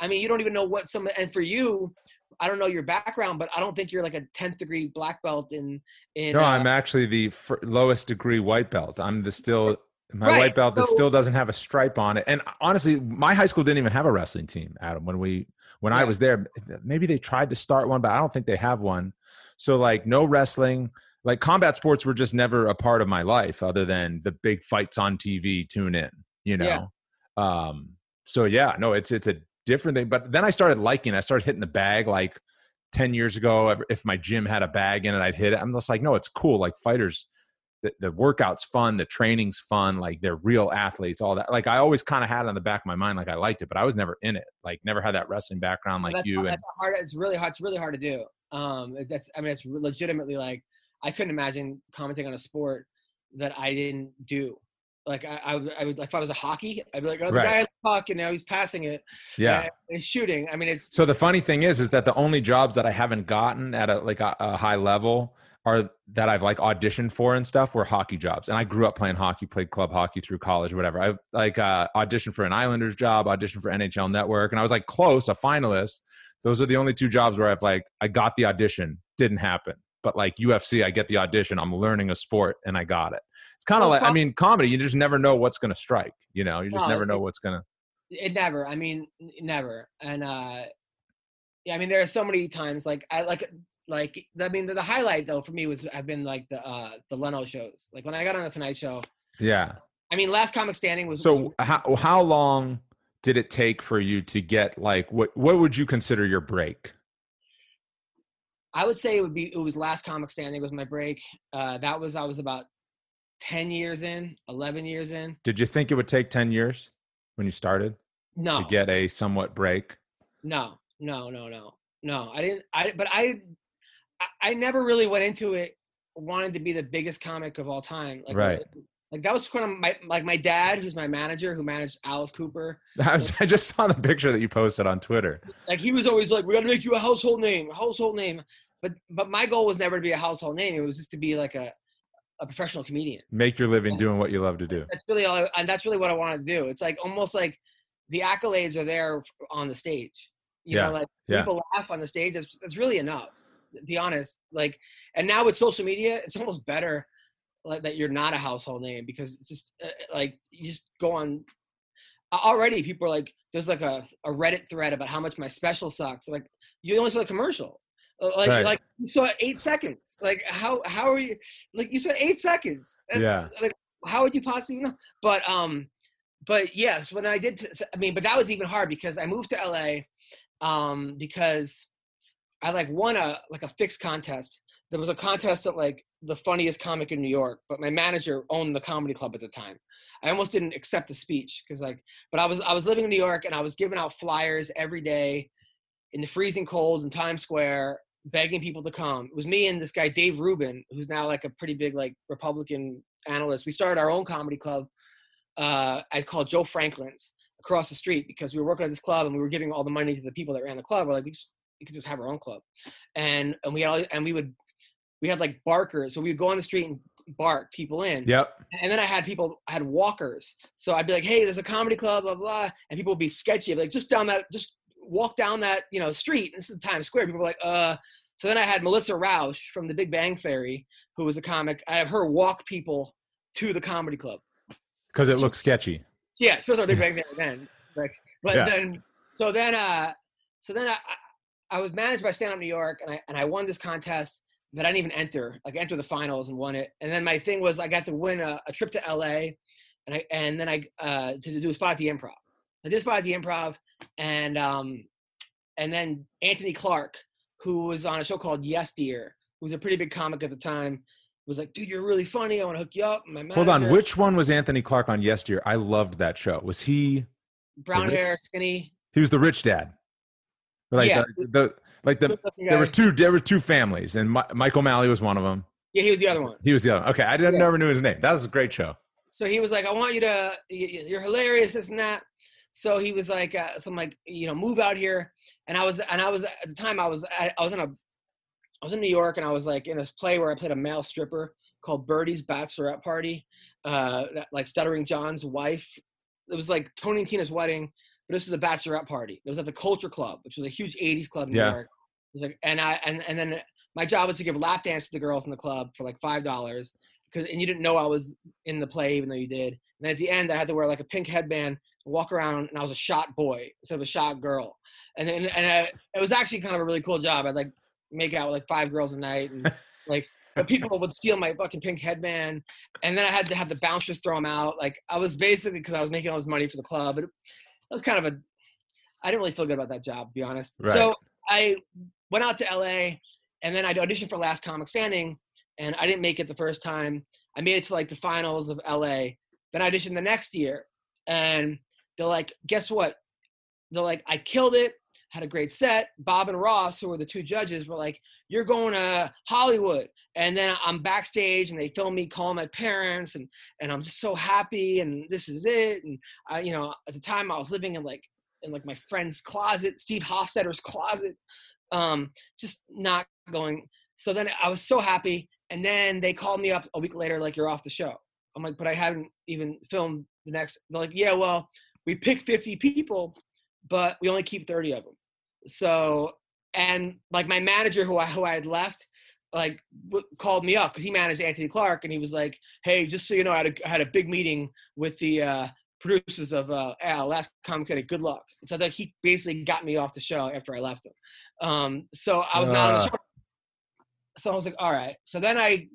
i mean you don't even know what some and for you i don't know your background but i don't think you're like a 10th degree black belt in in No, uh, I'm actually the lowest degree white belt. I'm the still my Right, white belt that so- still doesn't have a stripe on it. And honestly, my high school didn't even have a wrestling team, Adam. When we when I was there, maybe they tried to start one, but I don't think they have one. So like no wrestling, like combat sports were just never a part of my life other than the big fights on TV, tune in, you know. Yeah. Um so yeah, no, it's it's a different thing. But then I started liking. I started hitting the bag like 10 years ago if- if my gym had a bag in it i'd hit it i'm just like no it's cool like fighters the, the workout's fun, the training's fun, like they're real athletes, all that. Like I always kind of had it on the back of my mind, like I liked it, but I was never in it. Like never had that wrestling background like that's, you. That's and, hard. It's really hard. It's really hard to do. Um, that's I mean, it's legitimately like I couldn't imagine commenting on a sport that I didn't do. Like I, I, would, I would like if I was a hockey, I'd be like, oh, the right. guy has the puck and now he's passing it. Yeah, he's shooting. I mean, it's so the funny thing is, is that the only jobs that I haven't gotten at a like a, a high level are that I've like auditioned for and stuff were hockey jobs. And I grew up playing hockey, played club hockey through college or whatever. I like uh, auditioned for an Islanders job, auditioned for NHL Network, and I was like close, a finalist. Those are the only two jobs where I've like I got the audition, didn't happen. But like UFC, I get the audition. I'm learning a sport, and I got it. It's kind of well, like I mean, comedy. You just never know what's going to strike. You know, you just no, never know what's going to. It never. I mean, never. And uh, yeah, I mean, there are so many times like I like like I mean the, the highlight though for me was I've been like the uh the Leno shows. Like when I got on the Tonight Show. Yeah. I mean, last comic standing was. So was, how how long did it take for you to get like what what would you consider your break? I would say it would be it was last comic standing was my break. Uh, that was I was about ten years in, eleven years in. Did you think it would take ten years when you started? No. To get a somewhat break. No, no, no, no, no. I didn't. I but I I never really went into it wanting to be the biggest comic of all time. Like, right. Like that was kind of my like my dad, who's my manager, who managed Alice Cooper. I, was, I just saw the picture that you posted on Twitter. Like he was always like, "We got to make you a household name, a household name." But but my goal was never to be a household name. It was just to be like a a professional comedian. Make your living doing what you love to do. That's really all, I, and that's really what I want to do. It's like almost like the accolades are there on the stage. You yeah. know, like yeah. people laugh on the stage. It's, it's really enough be honest. Like, and now with social media, it's almost better like that you're not a household name because it's just uh, like you just go on. Already, people are like, there's like a, a Reddit thread about how much my special sucks. Like, you only saw the commercial. Uh, like, right. like you saw eight seconds. Like, how how are you? Like, you said eight seconds. Yeah. Like, how would you possibly know? But um, but yes, when I did, t- I mean, but that was even hard because I moved to LA, um, because I like won a like a fixed contest. There was a contest at like the funniest comic in New York, but my manager owned the comedy club at the time. I almost didn't accept the speech because like, but I was I was living in New York and I was giving out flyers every day in the freezing cold in Times Square, begging people to come. It was me and this guy Dave Rubin, who's now like a pretty big like Republican analyst. We started our own comedy club. Uh, I called Joe Franklin's across the street because we were working at this club and we were giving all the money to the people that ran the club. We're like, we just we could just have our own club, and and we had and we would we had like barkers, so we would go on the street and bark people in. Yep. And then I had people I had walkers, so I'd be like, hey, there's a comedy club, blah blah, and people would be sketchy, like just down that, just walk down that you know street. This is Times Square. People were like, uh. So then I had Melissa Rauch from The Big Bang Theory, who was a comic. I have her walk people to the comedy club because it looks sketchy. Yeah, on Big Bang Theory then. Like, but yeah. then so then uh so then I, I was managed by Stand Up New York, and I and I won this contest that I didn't even enter, like enter the finals and won it. And then my thing was I got to win a, a trip to LA, and I and then I uh, to do a spot at the Improv. I did a spot at the Improv, and um, and then Anthony Clark, who was on a show called Yes Dear, who was a pretty big comic at the time, was like, "Dude, you're really funny. I want to hook you up." My Hold on, which one was Anthony Clark on Yes Dear? I loved that show. Was he brown hair, skinny? He was the rich dad. Like yeah. the, the like the there was two there were two families, and My, Mike O'Malley was one of them. Yeah, he was the other one. He was the other. Okay, I didn't yeah. never knew his name. That was a great show. So he was like, "I want you to, you're hilarious, this and that." So he was like, uh, "So I'm like, you know, move out here." And I was, and I was at the time, I was, I, I was in a, I was in New York, and I was like in this play where I played a male stripper called Birdie's Bachelorette Party, uh, that, like Stuttering John's wife. It was like Tony and Tina's wedding but this was a bachelorette party. It was at the Culture Club, which was a huge '80s club in yeah. New York. It was like, and I and and then my job was to give lap dance to the girls in the club for like five dollars, because and you didn't know I was in the play even though you did. And at the end, I had to wear like a pink headband, walk around, and I was a shot boy instead of a shot girl. And then and I, it was actually kind of a really cool job. I'd like make out with like five girls a night, and like but people would steal my fucking pink headband, and then I had to have the bouncers throw them out. Like I was basically because I was making all this money for the club, but was kind of a I didn't really feel good about that job, to be honest. Right. So I went out to LA and then I auditioned for Last Comic Standing and I didn't make it the first time. I made it to like the finals of LA. Then I auditioned the next year, and they're like, guess what? They're like, I killed it. Had a great set. Bob and Ross, who were the two judges, were like, "You're going to Hollywood." And then I'm backstage, and they film me calling my parents, and and I'm just so happy, and this is it. And I, you know, at the time I was living in like in like my friend's closet, Steve Hofstetter's closet, um, just not going. So then I was so happy, and then they called me up a week later, like you're off the show. I'm like, but I haven't even filmed the next. They're like, yeah, well, we picked 50 people, but we only keep 30 of them. So, and like my manager who I who I had left, like w- called me up because he managed Anthony Clark, and he was like, "Hey, just so you know, I had a, I had a big meeting with the uh, producers of uh, Al, Last Comic City. Good luck." So like he basically got me off the show after I left him. Um, so I was uh. not on the show. So I was like, "All right." So then I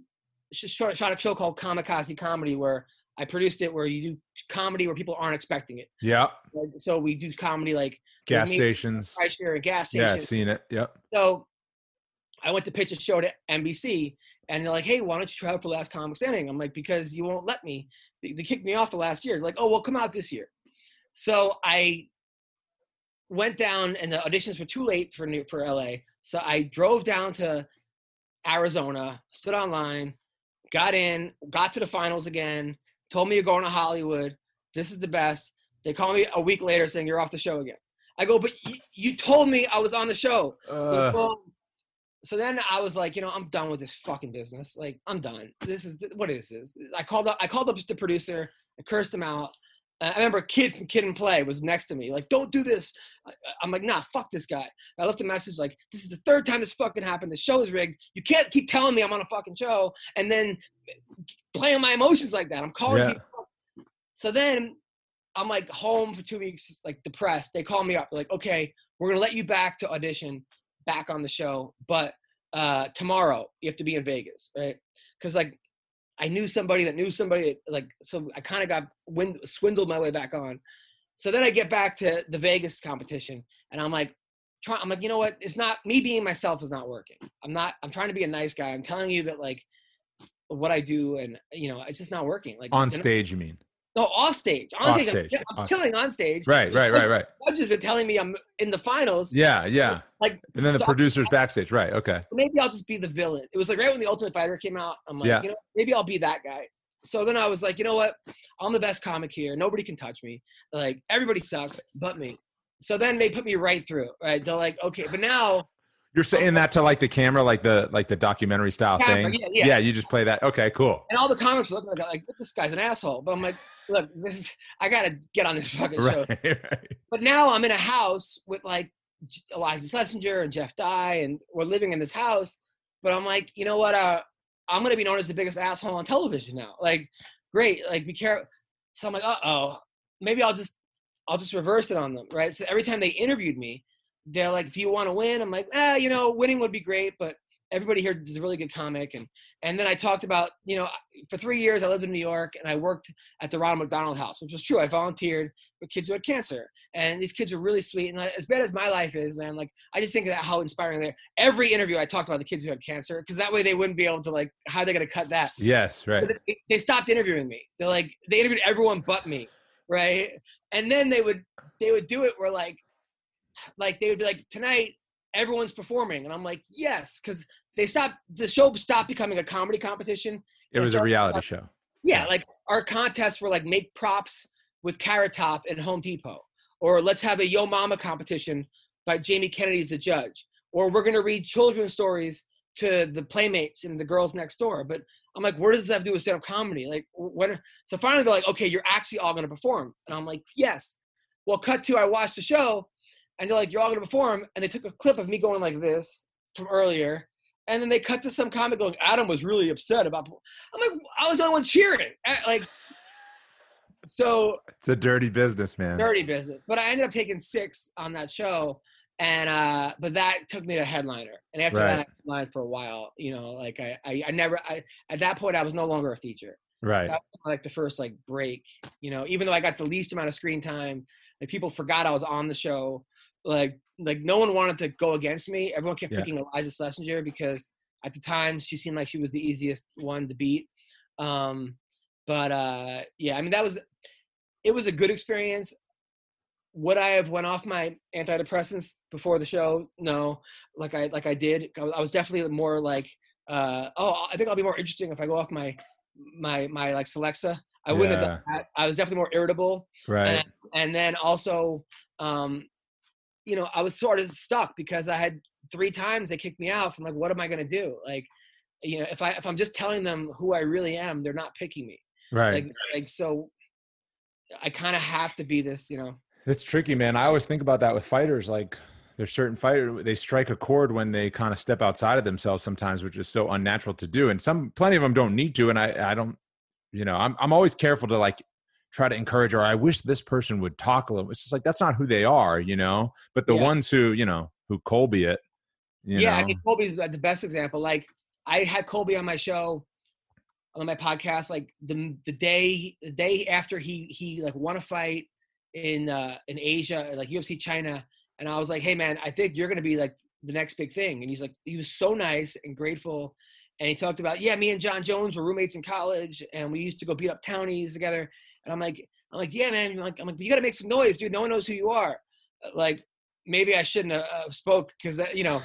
shot, shot a show called Kamikaze Comedy where I produced it where you do comedy where people aren't expecting it. Yeah. Like, so we do comedy like gas stations. At gas stations. Yeah, seen it. Yep. So I went to pitch a show to NBC, and they're like, "Hey, why don't you try out for Last Comic Standing?" I'm like, "Because you won't let me. They, they kicked me off the last year." They're like, "Oh, well, come out this year." So I went down, and the auditions were too late for New, for LA. So I drove down to Arizona, stood online, got in, got to the finals again. Told me you're going to Hollywood. This is the best. They call me a week later saying you're off the show again. I go, but you, you told me I was on the show. Uh, so then I was like, you know, I'm done with this fucking business. Like, I'm done. This is what it is. I called up. I called up the producer. I cursed him out. I remember a kid from Kid and Play was next to me, like, don't do this. I'm like, nah, fuck this guy. I left a message like, this is the third time this fucking happened. The show is rigged. You can't keep telling me I'm on a fucking show and then playing my emotions like that. I'm calling yeah. people. So then I'm like home for two weeks, like depressed. They call me up, They're like, okay, we're gonna let you back to audition, back on the show, but uh, tomorrow you have to be in Vegas, right? Because like I knew somebody that knew somebody, like so I kind of got wind, swindled my way back on. So then I get back to the Vegas competition, and I'm like, try, I'm like, you know what? It's not me being myself is not working. I'm not. I'm trying to be a nice guy. I'm telling you that like what I do, and you know, it's just not working. Like on stage, you mean? No, off stage. On off stage, I'm, I'm off. killing on stage. Right, right, right, right. Judges are telling me I'm in the finals. Yeah, yeah. Like, and then the so producers i backstage. Right. Okay. Maybe I'll just be the villain. It was like right when the Ultimate Fighter came out. I'm like, yeah. you know, maybe I'll be that guy. So then I was like, you know what? I'm the best comic here. Nobody can touch me. Like everybody sucks but me. So then they put me right through. Right. They're like, okay, but now you're saying that to like the camera, like the like the documentary style camera, thing. Yeah, yeah. yeah, you just play that. Okay, cool. And all the comics look like like this guy's an asshole. But I'm like, look, this is, I gotta get on this fucking show. Right, right. But now I'm in a house with like Iliza Shlesinger and Jeff Dye, and we're living in this house. But I'm like, you know what? Uh, I'm gonna be known as the biggest asshole on television now. Like, great. Like, be careful. So I'm like, uh oh, maybe I'll just I'll just reverse it on them, right? So every time they interviewed me, they're like, "Do you want to win?" I'm like, "Ah, you know, winning would be great, but everybody here is a really good comic." And and then I talked about, you know, for three years I lived in New York and I worked at the Ronald McDonald House, which was true. I volunteered with kids who had cancer, and these kids were really sweet. And as bad as my life is, man, like I just think of how inspiring they are. Every interview I talked about the kids who had cancer because that way they wouldn't be able to like how they're gonna cut that. Yes, right. They, they stopped interviewing me. They're like they interviewed everyone but me, right? And then they would they would do it where like like they would be like tonight everyone's performing and i'm like yes because they stopped the show stopped becoming a comedy competition. It was a reality show. Yeah like our contests were like make props with carrot top and home depot or let's have a yo mama competition by jamie kennedy as the judge or we're to read children's stories to the playmates and the girls next door. But i'm like what does that have to do with stand-up comedy? Like when? so finally they're like okay you're actually all to perform. And i'm like yes. Well cut to i watched the show and they're like, "You're all gonna perform," and they took a clip of me going like this from earlier, and then they cut to some comic going, "Adam was really upset about." I'm like, I was the only one cheering, like. So it's a dirty business, man. Dirty business. But I ended up taking six on that show, and uh, but that took me to headliner. And after right. that, I headlined for a while. You know, like I, I, I never, I at that point I was no longer a feature. Right. So like the first like break. You know, even though I got the least amount of screen time, like people forgot I was on the show like like no one wanted to go against me. Everyone kept yeah. picking Iliza Shlesinger because at the time she seemed like she was the easiest one to beat. Um, but uh, yeah, I mean that was it was a good experience. Would I have went off my antidepressants before the show? No, like I like I did. I was definitely more like, uh, oh, I think I'll be more interesting if I go off my my my like Celexa. I wouldn't have done that. I was definitely more irritable. Right. And, and then also, um, you know, I was sort of stuck because I had three times they kicked me out. I'm like, what am I going to do? Like, you know, if I, if I'm just telling them who I really am, they're not picking me. Right. Like, like so I kind of have to be this, you know. It's tricky, man. I always think about that with fighters. Like, there's certain fighters they strike a chord when they kind of step outside of themselves sometimes, which is so unnatural to do. And some, plenty of them don't need to. And I, I don't, you know, I'm, I'm always careful to like try to encourage, or I wish this person would talk a little. It's just like that's not who they are, you know. But the yeah. ones who, you know, who Colby it, yeah. Know? I mean, Colby's the best example. Like, I had Colby on my show on my podcast like the the day the day after he he like won a fight in uh in Asia like UFC China and I was like hey man I think you're going to be like the next big thing and he's like he was so nice and grateful and he talked about yeah me and Jon Jones were roommates in college and we used to go beat up townies together and I'm like I'm like yeah man I'm like, I'm like you got to make some noise dude no one knows who you are like maybe I shouldn't have uh, spoke cuz you know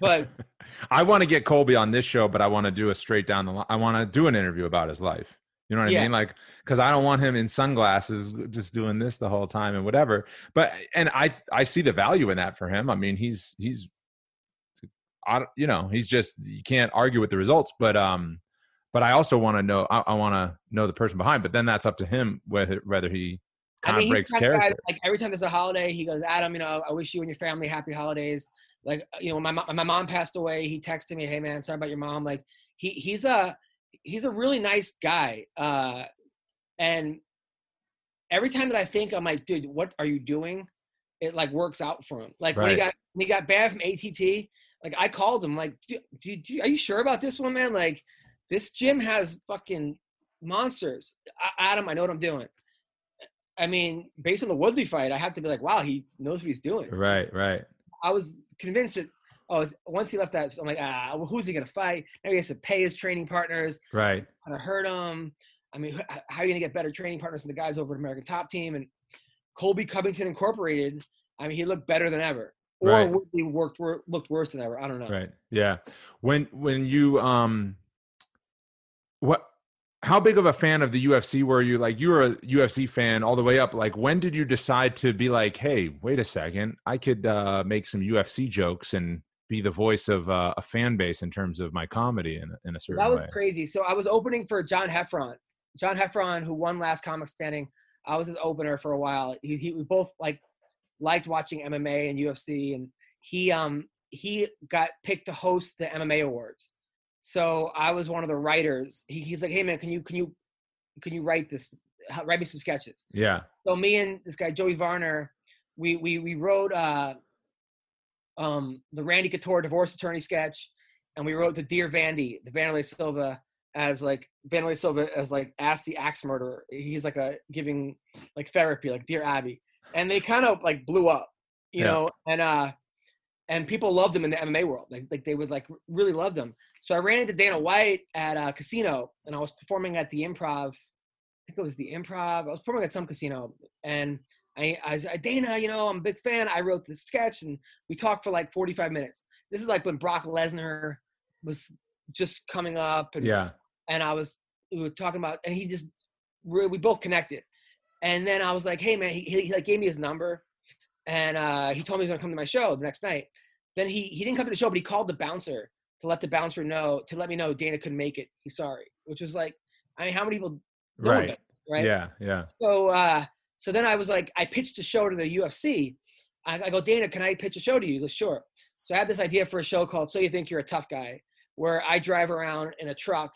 but I want to get Colby on this show, but I want to do a straight down the line. I want to do an interview about his life. You know what yeah. I mean? Like, because I don't want him in sunglasses just doing this the whole time and whatever. But and I I see the value in that for him. I mean, he's he's, I, you know, he's just you can't argue with the results. But um, but I also want to know. I, I want to know the person behind. But then that's up to him whether whether he kind I mean, of breaks character. Guy, like every time there's a holiday, he goes, Adam, you know, I wish you and your family happy holidays like uh, you know my my mom passed away he texted me hey man sorry about your mom like he he's a he's a really nice guy uh and every time that i think i'm like dude what are you doing it like works out for him like right. when he got when he got bad from att like i called him like dude, dude, are you sure about this one man like this gym has fucking monsters adam i know what i'm doing I mean, based on the Woodley fight, I have to be like, wow, he knows what he's doing. Right, right. I was convinced that oh, once he left that, I'm like, ah, well, who's he gonna fight? Now he has to pay his training partners. Right. Of hurt him. I mean, how are you gonna get better training partners than the guys over at American Top Team? And Colby Covington Incorporated. I mean, he looked better than ever, or right. he worked looked worse than ever. I don't know. Right. Yeah. When when you um, what how big of a fan of the UFC were you? Like you were a UFC fan all the way up. Like when did you decide to be like, hey, wait a second, I could uh, make some UFC jokes and be the voice of uh, a fan base in terms of my comedy in, in a certain way? That was way. crazy. So I was opening for John Heffron. John Heffron, who won last comic standing. I was his opener for a while. He, he we both like liked watching MMA and UFC, and he um he got picked to host the MMA awards. So I was one of the writers. He, he's like, "Hey man, can you can you can you write this? Write me some sketches." Yeah. So me and this guy Joey Varner, we we we wrote uh, um, the Randy Couture divorce attorney sketch, and we wrote the Dear Vandy, the Wanderlei Silva as like Wanderlei Silva as like ask the axe murderer. He's like a giving like therapy, like Dear Abby, and they kind of like blew up, you yeah. know, and uh and people loved him in the MMA world. Like, like they would like really love them. So I ran into Dana White at a casino, and I was performing at the Improv. I think it was the Improv. I was performing at some casino, and I, I was like, Dana, you know, I'm a big fan. I wrote this sketch, and we talked for like 45 minutes. This is like when Brock Lesnar was just coming up, and yeah, and I was we were talking about, and he just we both connected. And then I was like, hey man, he, he like gave me his number, and uh, he told me he was gonna come to my show the next night. Then he he didn't come to the show, but he called the bouncer to let the bouncer know to let me know Dana couldn't make it. He's sorry, which was like, I mean, how many people? No right. right. Yeah. Yeah. So uh, so then I was like, I pitched a show to the UFC. I, I go, Dana, can I pitch a show to you? He goes, sure. So I had this idea for a show called So You Think You're a Tough Guy, where I drive around in a truck,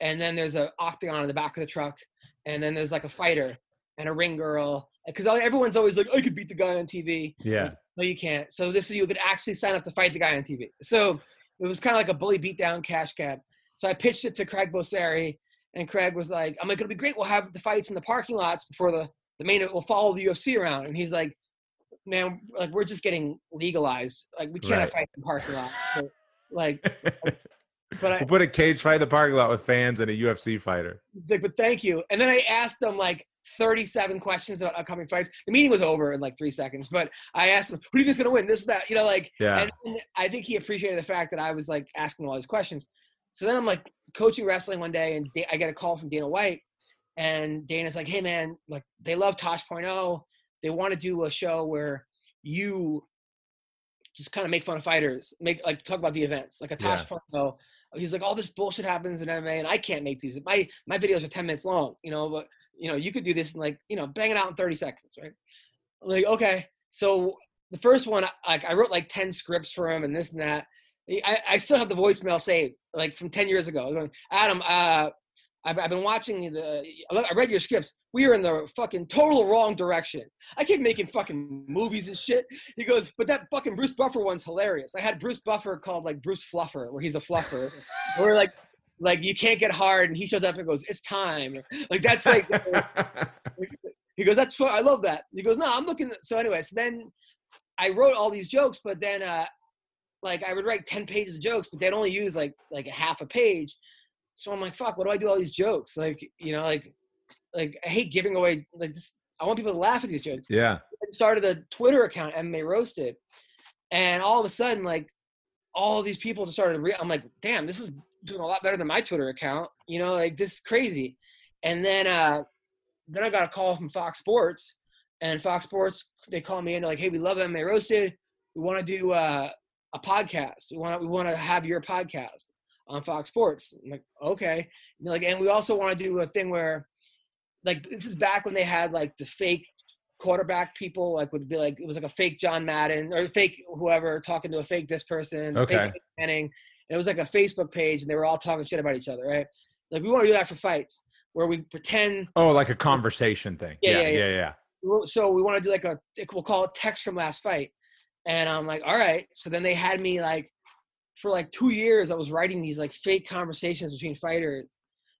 and then there's an octagon in the back of the truck, and then there's like a fighter and a ring girl, because everyone's always like, I could beat the guy on TV. Yeah. No, you can't. So this is you could actually sign up to fight the guy on TV. So it was kind of like a bully beatdown cash cab. So I pitched it to Craig Borsari, and Craig was like, "I'm like, it'll be great. We'll have the fights in the parking lots before the the main. We'll follow the UFC around." And he's like, "Man, like we're just getting legalized. Like we can't right. fight in the parking lot. So, like, but I, we'll put a cage fight in the parking lot with fans and a UFC fighter. Like, but thank you. And then I asked them like 37 questions about upcoming fights. The meeting was over in like three seconds, but I asked him, "Who do you think's gonna win?" This, or that, you know, like. Yeah. And I think he appreciated the fact that I was like asking all these questions. So then I'm like coaching wrestling one day, and I get a call from Dana White, and Dana's like, "Hey man, like they love Tosh.0. They want to do a show where you just kind of make fun of fighters, make like talk about the events, like a Tosh.0." Yeah. He's like, all this bullshit happens in MMA, and I can't make these. My my videos are 10 minutes long, you know, but you know, you could do this in like, you know, bang it out in 30 seconds, right? I'm like, okay. So the first one, like I wrote like 10 scripts for him and this and that. I, I still have the voicemail saved, like from 10 years ago. Adam, uh, I've, I've been watching the, I read your scripts. We are in the fucking total wrong direction. I keep making fucking movies and shit. He goes, but that fucking Bruce Buffer one's hilarious. I had Bruce Buffer called like Bruce Fluffer, where he's a fluffer. or like like you can't get hard and he shows up and goes it's time like that's like he goes that's fun i love that he goes no i'm looking so anyway so then i wrote all these jokes but then uh like i would write 10 pages of jokes but they'd only use like like a half a page so i'm like fuck what do i do all these jokes like you know like like i hate giving away like this i want people to laugh at these jokes yeah I started a twitter account mma roasted and all of a sudden like all these people just started re- i'm like damn this is doing a lot better than my Twitter account. You know, like this is crazy. And then uh then I got a call from Fox Sports, and Fox Sports they call me and they're like, "Hey, we love MMA Roasted. We want to do uh, a podcast. We want to, we want to have your podcast on Fox Sports." I'm like, "Okay." And like, and we also want to do a thing where, like, this is back when they had like the fake quarterback people like would be like it was like a fake John Madden or fake whoever talking to a fake this person, okay. fake Manning, it was like a Facebook page, and they were all talking shit about each other, right? Like we want to do that for fights where we pretend. Oh, like a conversation thing. Yeah, yeah, yeah, yeah. yeah. So we want to do like a we'll call it text from last fight, and I'm like, all right. So then they had me like for like two years. I was writing these like fake conversations between fighters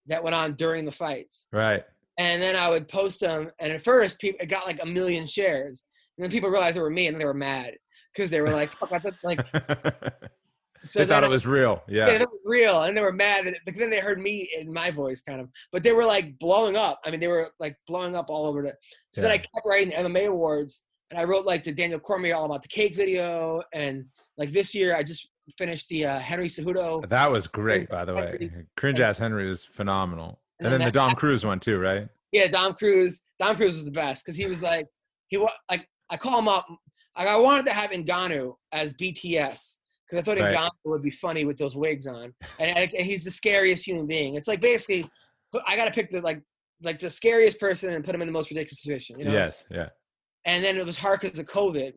that went on during the fights. Right. And then I would post them, and at first, people it got like a million shares, and then people realized it were me, and they were mad because they were like, "Fuck, I thought like." So they thought it was real. Yeah. yeah, it was real, and they were mad. and Then they heard me in my voice, kind of. But they were like blowing up. I mean, they were like blowing up all over the. So yeah. then I kept writing the MMA awards, and I wrote like the Daniel Cormier all about the cake video, and like this year I just finished the uh, Henry Cejudo. That was great, by the way. Cringe ass Henry was phenomenal, and, and then, then the Dom that, Cruz one too, right? Yeah, Dom Cruz. Dom Cruz was the best because he was like he was like I call him up. Like, I wanted to have Ngannou as BTS because I thought right. Ngannou would be funny with those wigs on, and, and he's the scariest human being. It's like basically, I got to pick the like like the scariest person and put him in the most ridiculous situation. You know? Yes. Yeah. And then it was hard because of COVID.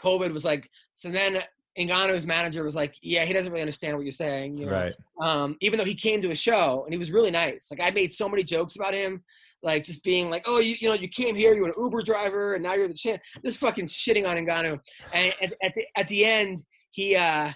COVID was like so. Then Ngannou's manager was like, "Yeah, he doesn't really understand what you're saying." You know? Right. Um, even though he came to a show and he was really nice. Like I made so many jokes about him, like just being like, "Oh, you you know, you came here, you were an Uber driver, and now you're the champ." Just fucking shitting on Ngannou. And at, at the at the end, he uh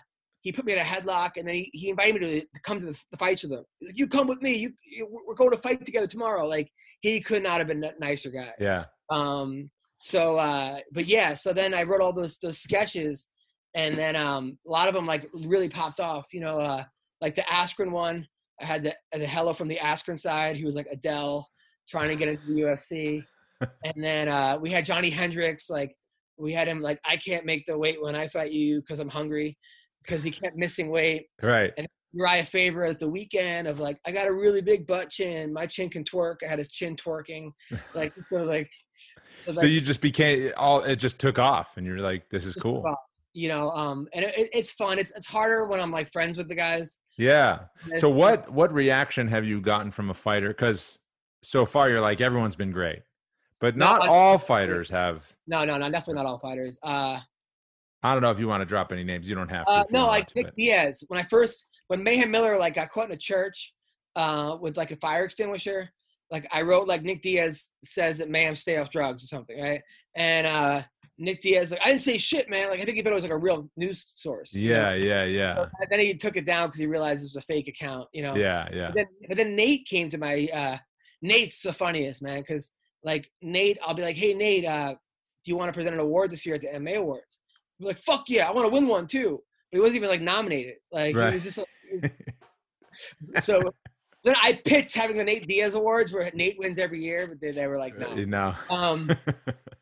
he put me in a headlock and then he, he invited me to, to come to the, the, fights with him. Like, you come with me. You, you, we're going to fight together tomorrow. Like he could not have been a nicer guy. Yeah. Um. So, uh, but yeah. So then I wrote all those those sketches, and then um, a lot of them like really popped off. You know, uh, like the Askren one. I had the the hello from the Askren side. He was like Adele trying to get into the UFC, and then uh, we had Johny Hendricks like we had him like, I can't make the weight when I fight you because I'm hungry, because he kept missing weight. Right. And Uriah Faber as the Weeknd of like, I got a really big butt chin. My chin can twerk. I had his chin twerking. Like so, like. So, so you just became all. It just took off, and you're like, "This is cool." You know, um, and it, it's fun. It's it's harder when I'm like friends with the guys. Yeah. So what what reaction have you gotten from a fighter? Because so far you're like everyone's been great. But not no, all fighters have. No, no, no, definitely not all fighters. Uh, I don't know if you want to drop any names. You don't have to. Uh, no, like Nick but. Diaz. When I first, when Mayhem Miller like got caught in a church uh, with like a fire extinguisher, like I wrote like Nick Diaz says that Mayhem stay off drugs or something, right? And uh, Nick Diaz, like I didn't say shit, man. Like I think he thought it was like a real news source. Yeah, know? yeah, yeah. So then he took it down because he realized it was a fake account. You know. Yeah, yeah. But then, but then Nate came to my. uh Nate's the funniest man because like Nate, I'll be like, hey Nate, uh, do you want to present an award this year at the MMA Awards? I'm like, fuck yeah, I want to win one too. But he wasn't even like nominated. Like right. he was just like, so then I pitched having the Nate Diaz Awards where Nate wins every year, but they, they were like, no. no. Um,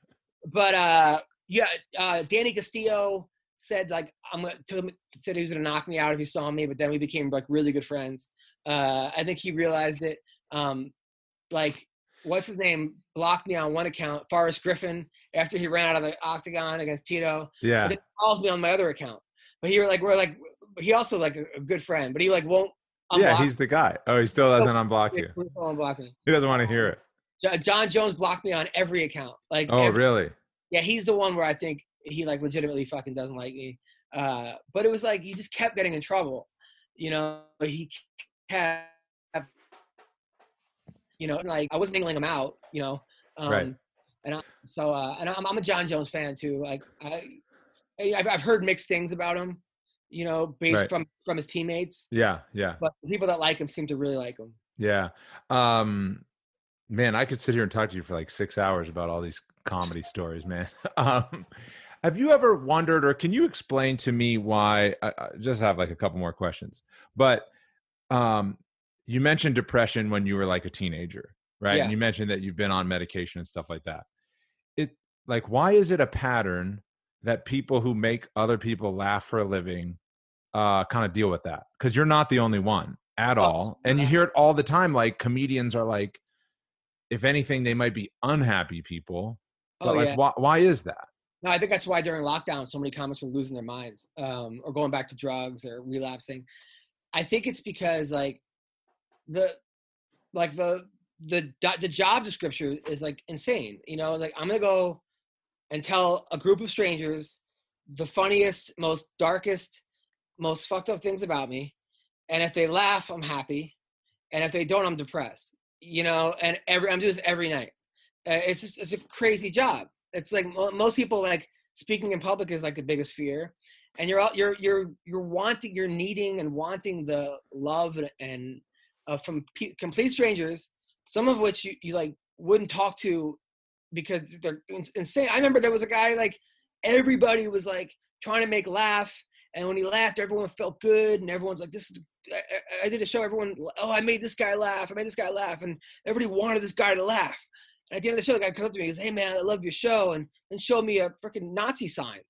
but uh, yeah, uh, Danny Castillo said like I'm gonna told him, said he was gonna knock me out if he saw me, but then we became like really good friends. Uh, I think he realized it. Um, like what's his name blocked me on one account, Forrest Griffin, after he ran out of the octagon against Tito. Yeah. He calls me on my other account. But he were like, we're like, he also like a, a good friend, but he like won't. Yeah, he's the guy. Oh, he still doesn't unblock you. He doesn't want to hear it. Jon Jones blocked me on every account. Like, oh, every, really? Yeah, he's the one where I think he like legitimately fucking doesn't like me. Uh, but it was like he just kept getting in trouble. You know, But he kept you know, like I wasn't angling him out, you know. Um, right. And I, so, uh, and I'm, I'm a Jon Jones fan too. Like I, I've, I've heard mixed things about him, you know, based right. from from his teammates. Yeah, yeah. But people that like him seem to really like him. Yeah. Um, man, I could sit here and talk to you for like six hours about all these comedy stories, man. Um, have you ever wondered, or can you explain to me why? I, I just have like a couple more questions, but um, you mentioned depression when you were like a teenager, right? Yeah. And you mentioned that you've been on medication and stuff like that. It like why is it a pattern that people who make other people laugh for a living uh kind of deal with that? Cuz you're not the only one at oh, all. And you hear it all the time like comedians are like if anything they might be unhappy people. But oh, like yeah. why why is that? No, I think that's why during lockdown so many comics were losing their minds um, or going back to drugs or relapsing. I think it's because like the like the the the job description is like insane. You know, like I'm gonna go and tell a group of strangers the funniest, most darkest, most fucked up things about me, and if they laugh, I'm happy, and if they don't, I'm depressed. You know, and every I'm doing this every night. Uh, it's just it's a crazy job. It's like most people like speaking in public is like the biggest fear, and you're all you're you're you're wanting you're needing and wanting the love and uh, from p- complete strangers, some of which you, you like wouldn't talk to because they're insane. I remember there was a guy like everybody was like trying to make laugh, and when he laughed, everyone felt good, and everyone's like, "This is." I, I did a show. Everyone, oh, I made this guy laugh. I made this guy laugh, and everybody wanted this guy to laugh. And at the end of the show, the guy comes up to me and goes, "Hey man, I love your show," and then showed me a freaking Nazi sign.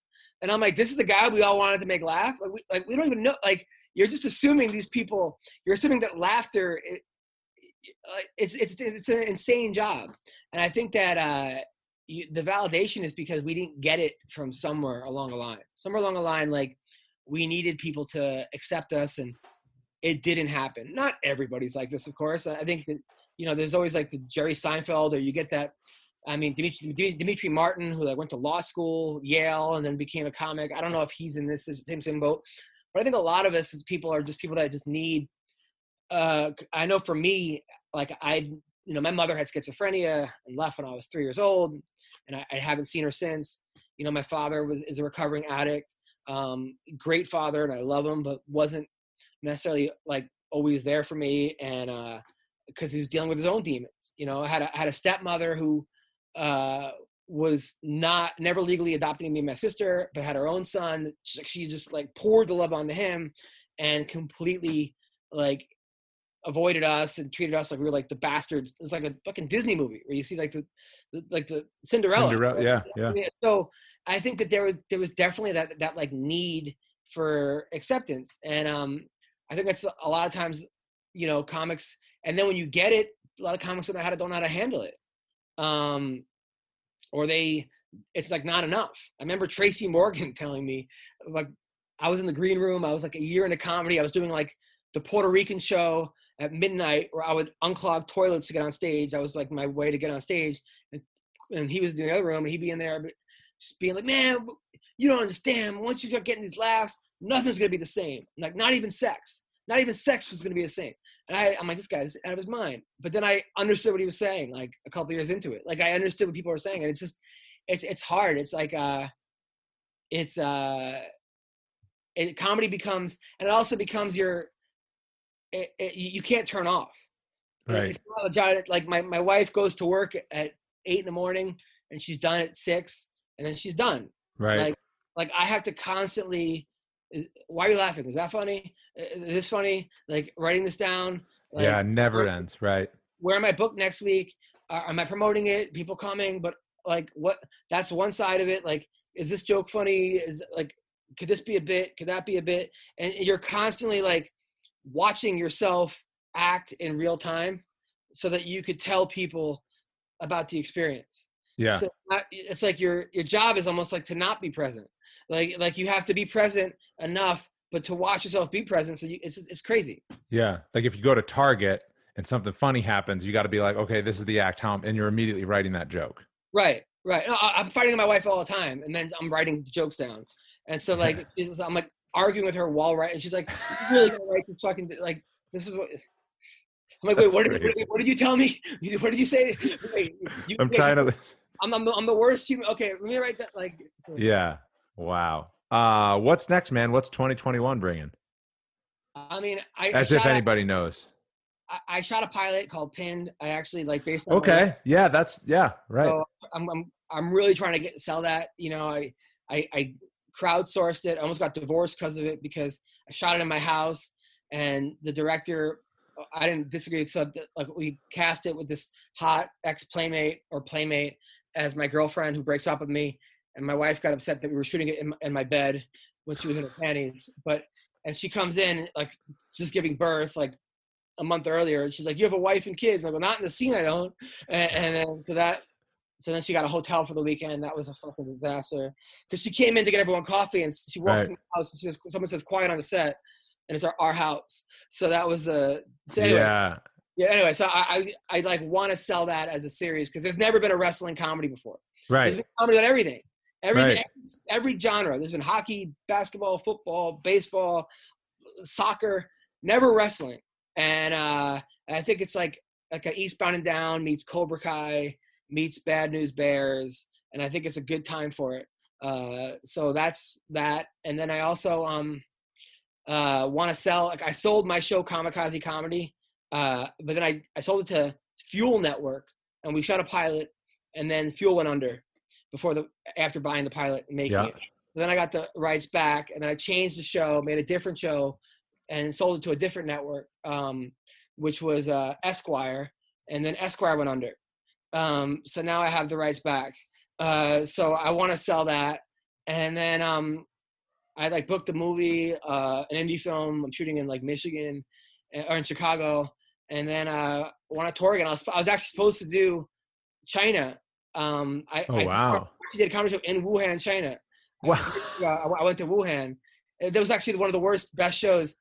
And I'm like, "This is the guy we all wanted to make laugh." Like we, like we don't even know. Like you're just assuming these people you're assuming that laughter it, uh, it's it's it's an insane job and i think that uh you, the validation is because we didn't get it from somewhere along the line somewhere along the line like we needed people to accept us and it didn't happen not everybody's like this of course i think that you know there's always like the jerry seinfeld or you get that I mean, Dimitri, Demetri Martin, who like went to law school, Yale, and then became a comic. I don't know if he's in this same same boat, but I think a lot of us as people are just people that just need. Uh, I know for me, like I, you know, my mother had schizophrenia and left when I was three years old, and I, I haven't seen her since. You know, my father was is a recovering addict, um, great father, and I love him, but wasn't necessarily like always there for me, and uh because he was dealing with his own demons. You know, I had a, I had a stepmother who uh, was not never legally adopting me and my sister, but had her own son. She just like poured the love onto him and completely like avoided us and treated us like we were like the bastards. It's like a fucking Disney movie where you see like the, the like the Cinderella. Cinderella, yeah, yeah. So I think that there was there was definitely that that like need for acceptance, and um, I think that's a lot of times, you know, comics. And then when you get it, a lot of comics don't know how to don't know how to handle it. Um, or they it's like not enough. I remember Tracy Morgan telling me like I was in the green room, I was like a year into comedy, I was doing like the Puerto Rican show at midnight where I would unclog toilets to get on stage. I was like my way to get on stage. And, and he was in the other room and he'd be in there just being like, man, you don't understand. Once you start getting these laughs, nothing's gonna be the same. Like not even sex. Not even sex was gonna be the same. And I, I'm like, this guy's out of his mind. But then I understood what he was saying, like a couple years into it. Like I understood what people were saying, and it's just, it's it's hard. It's like, uh, it's uh, it, comedy becomes, and it also becomes your, it, it, you can't turn off. Right. like my my wife goes to work at eight in the morning, and she's done at six, and then she's done. Right. Like like I have to constantly is, why are you laughing? Is that funny? Is this funny? Like writing this down. Like, yeah, never ends. Right. Where am I booked next week? Uh, am I promoting it? People coming, but like what? That's one side of it. Like, is this joke funny? Is like, could this be a bit? Could that be a bit? And you're constantly like watching yourself act in real time, so that you could tell people about the experience. Yeah. So it's like your your job is almost like to not be present. Like like you have to be present enough, but to watch yourself be present. So you, it's it's crazy. Yeah. Like if you go to Target and something funny happens, you got to be like, okay, this is the act. How and you're immediately writing that joke. Right. Right. No, I'm fighting my wife all the time, and then I'm writing jokes down. And so like I'm like arguing with her while writing. And she's like, "You really gonna write this fucking like this is what." I'm like, wait, what did, what, did, what did, you tell me? What did you say? Wait, you, I'm trying to. I'm, I'm, the, I'm the worst human. Okay, let me write that. Like, so. yeah. Wow. Uh, what's next, man? What's 2021 bringing? I mean, I as I if anybody a, knows. I, I, shot a pilot called Pinned. I actually like based on. Okay. Yeah, that's yeah, right. So I'm I'm I'm really trying to get sell that. You know, I I, I crowdsourced it. I almost got divorced because of it because I shot it in my house and the director I didn't disagree. So like we cast it with this hot ex playmate or playmate as my girlfriend who breaks up with me, and my wife got upset that we were shooting it in, in my bed when she was in her panties. But and she comes in like just giving birth like a month earlier, and she's like, "You have a wife and kids." I'm like, not in the scene, I don't." And, and then so that so then she got a hotel for the weekend. That was a fucking disaster because she came in to get everyone coffee, and she walks right. in the house and she says, someone says, "Quiet on the set." and it's our, our house. So that was the so anyway, yeah. Yeah. Anyway, so I I, I like want to sell that as a series because there's never been a wrestling comedy before. Right. There's been comedy on everything. Everything, right. every, every genre. There's been hockey, basketball, football, baseball, soccer, never wrestling. And uh, I think it's like like a Eastbound and Down meets Cobra Kai meets Bad News Bears, and I think it's a good time for it. Uh, so that's that. And then I also um uh, want to sell. Like I sold my show Kamikaze Comedy, uh, but then I, I sold it to Fuel Network, and we shot a pilot, and then Fuel went under before the after buying the pilot and making yeah. it. So then I got the rights back, and then I changed the show, made a different show, and sold it to a different network, um, which was uh, Esquire, and then Esquire went under. Um, so now I have the rights back. Uh, so I want to sell that, and then um, I like booked a movie, uh, an indie film. I'm shooting in like Michigan eh, or in Chicago, and then uh, went to tour again. I was, I was actually supposed to do China. Um, I, oh wow! I did a comedy show in Wuhan, China. Wow! I, I went to Wuhan. That was actually one of the worst, best shows.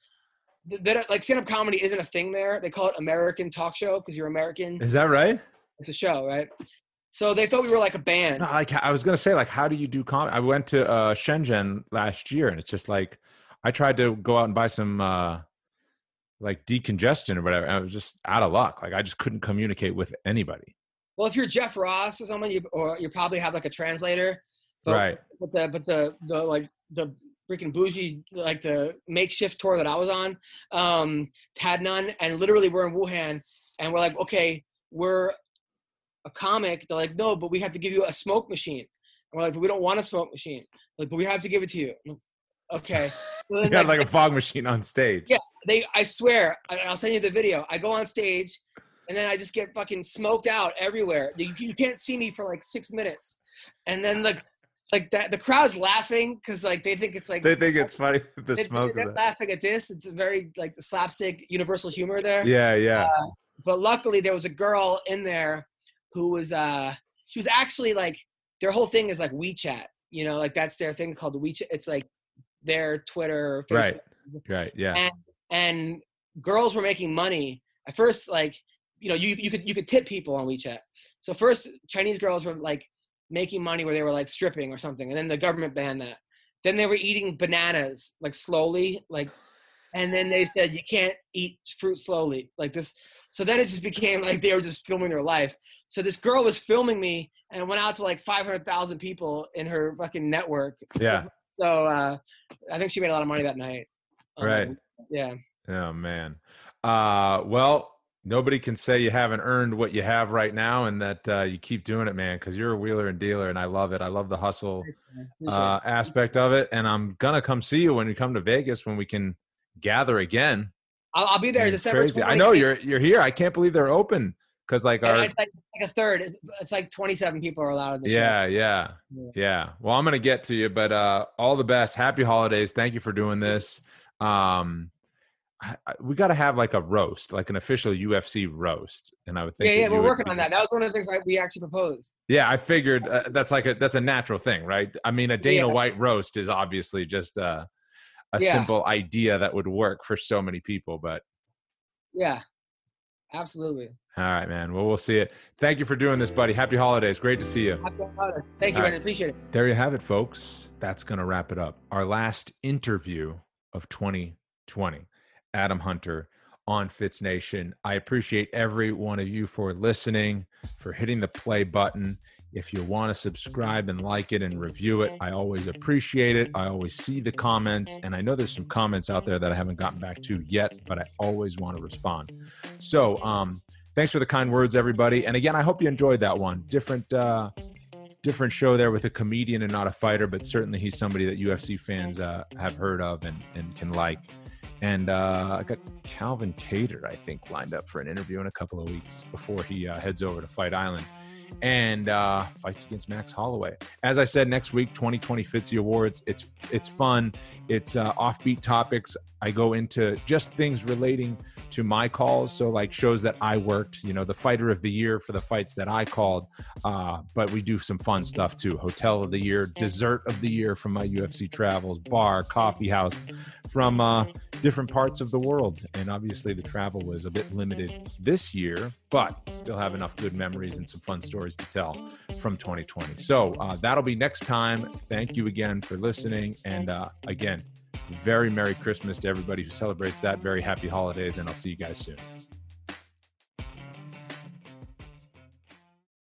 That like stand-up comedy isn't a thing there. They call it American talk show because you're American. Is that right? It's a show, right? So they thought we were like a band. No, like I was gonna say, like, how do you do comedy? I went to uh, Shenzhen last year, and it's just like I tried to go out and buy some uh, like decongestion or whatever. And I was just out of luck. Like I just couldn't communicate with anybody. Well, if you're Jeff Ross or someone, you or you probably have like a translator. But, right. But the but the the like the freaking bougie like the makeshift tour that I was on um had none, and literally we're in Wuhan, and we're like, okay, we're a comic, they're like, no, but we have to give you a smoke machine. And we're like, but we don't want a smoke machine. Like, but we have to give it to you. Okay. So you like, like a fog machine on stage. Yeah, they. I swear, I'll send you the video. I go on stage, and then I just get fucking smoked out everywhere. You, you can't see me for like six minutes, and then like like that the crowd's laughing because like they think it's like they think it's funny the they, smoke they're laughing at this it's very like the slapstick universal humor there yeah yeah uh, but luckily there was a girl in there who was uh she was actually like their whole thing is like WeChat, you know, like that's their thing called WeChat. It's like their Twitter, Facebook. Right. Right. Yeah. And and girls were making money at first. Like you know, you you could you could tip people on WeChat. So first, Chinese girls were like making money where they were like stripping or something, and then the government banned that. Then they were eating bananas like slowly, like, and then they said you can't eat fruit slowly, like this. So then it just became like they were just filming their life. So this girl was filming me and went out to like 500,000 people in her fucking network. Yeah. So, so uh, I think she made a lot of money that night. Um, right. Yeah. Oh man. Uh, well, nobody can say you haven't earned what you have right now and that uh, you keep doing it man because you're a wheeler and dealer and i love it. I love the hustle uh, aspect of it and i'm gonna come see you when you come to vegas when we can gather again. I'll, I'll be there. December crazy. i know you're you're here. I can't believe they're open because like our it's like, like, a third. It's like 27 people are allowed yeah, yeah yeah. yeah. Well i'm gonna get to you but uh all the best. Happy holidays. Thank you for doing this. Um we got to have like a roast, like an official UFC roast. And I would think, yeah, yeah, we're working on that. That was one of the things I, we actually proposed. Yeah, I figured uh, that's like a that's a natural thing, right? I mean, a Dana yeah. White roast is obviously just a, a yeah. simple idea that would work for so many people, but yeah, absolutely. All right, man. Well, we'll see it. Thank you for doing this, buddy. Happy holidays. Great to see you. Thank you, right. Appreciate it. There you have it, folks. That's going to wrap it up. Our last interview of 2020. Adam Hunter on Fitz Nation. I appreciate every one of you for listening, for hitting the play button. If you want to subscribe and like it and review it, I always appreciate it. I always see the comments, and I know there's some comments out there that I haven't gotten back to yet, but I always want to respond. So, um, thanks for the kind words, everybody. And again, I hope you enjoyed that one. Different, uh, different show there with a comedian and not a fighter, but certainly he's somebody that UFC fans uh, have heard of and, and can like. And uh, I got Calvin Kattar, I think, lined up for an interview in a couple of weeks before he uh, heads over to Fight Island and uh, fights against Max Holloway. As I said, next week, 2020 Fitzy Awards. It's it's fun. It's uh, offbeat topics. I go into just things relating to my calls. So, like shows that I worked, you know, the fighter of the year for the fights that I called. Uh, but we do some fun stuff too hotel of the year, dessert of the year from my UFC travels, bar, coffee house from uh, different parts of the world. And obviously, the travel was a bit limited this year, but still have enough good memories and some fun stories to tell from 2020. So, uh, that'll be next time. Thank you again for listening. And uh, again, very Merry Christmas to everybody who celebrates that. Very happy holidays, and I'll see you guys soon.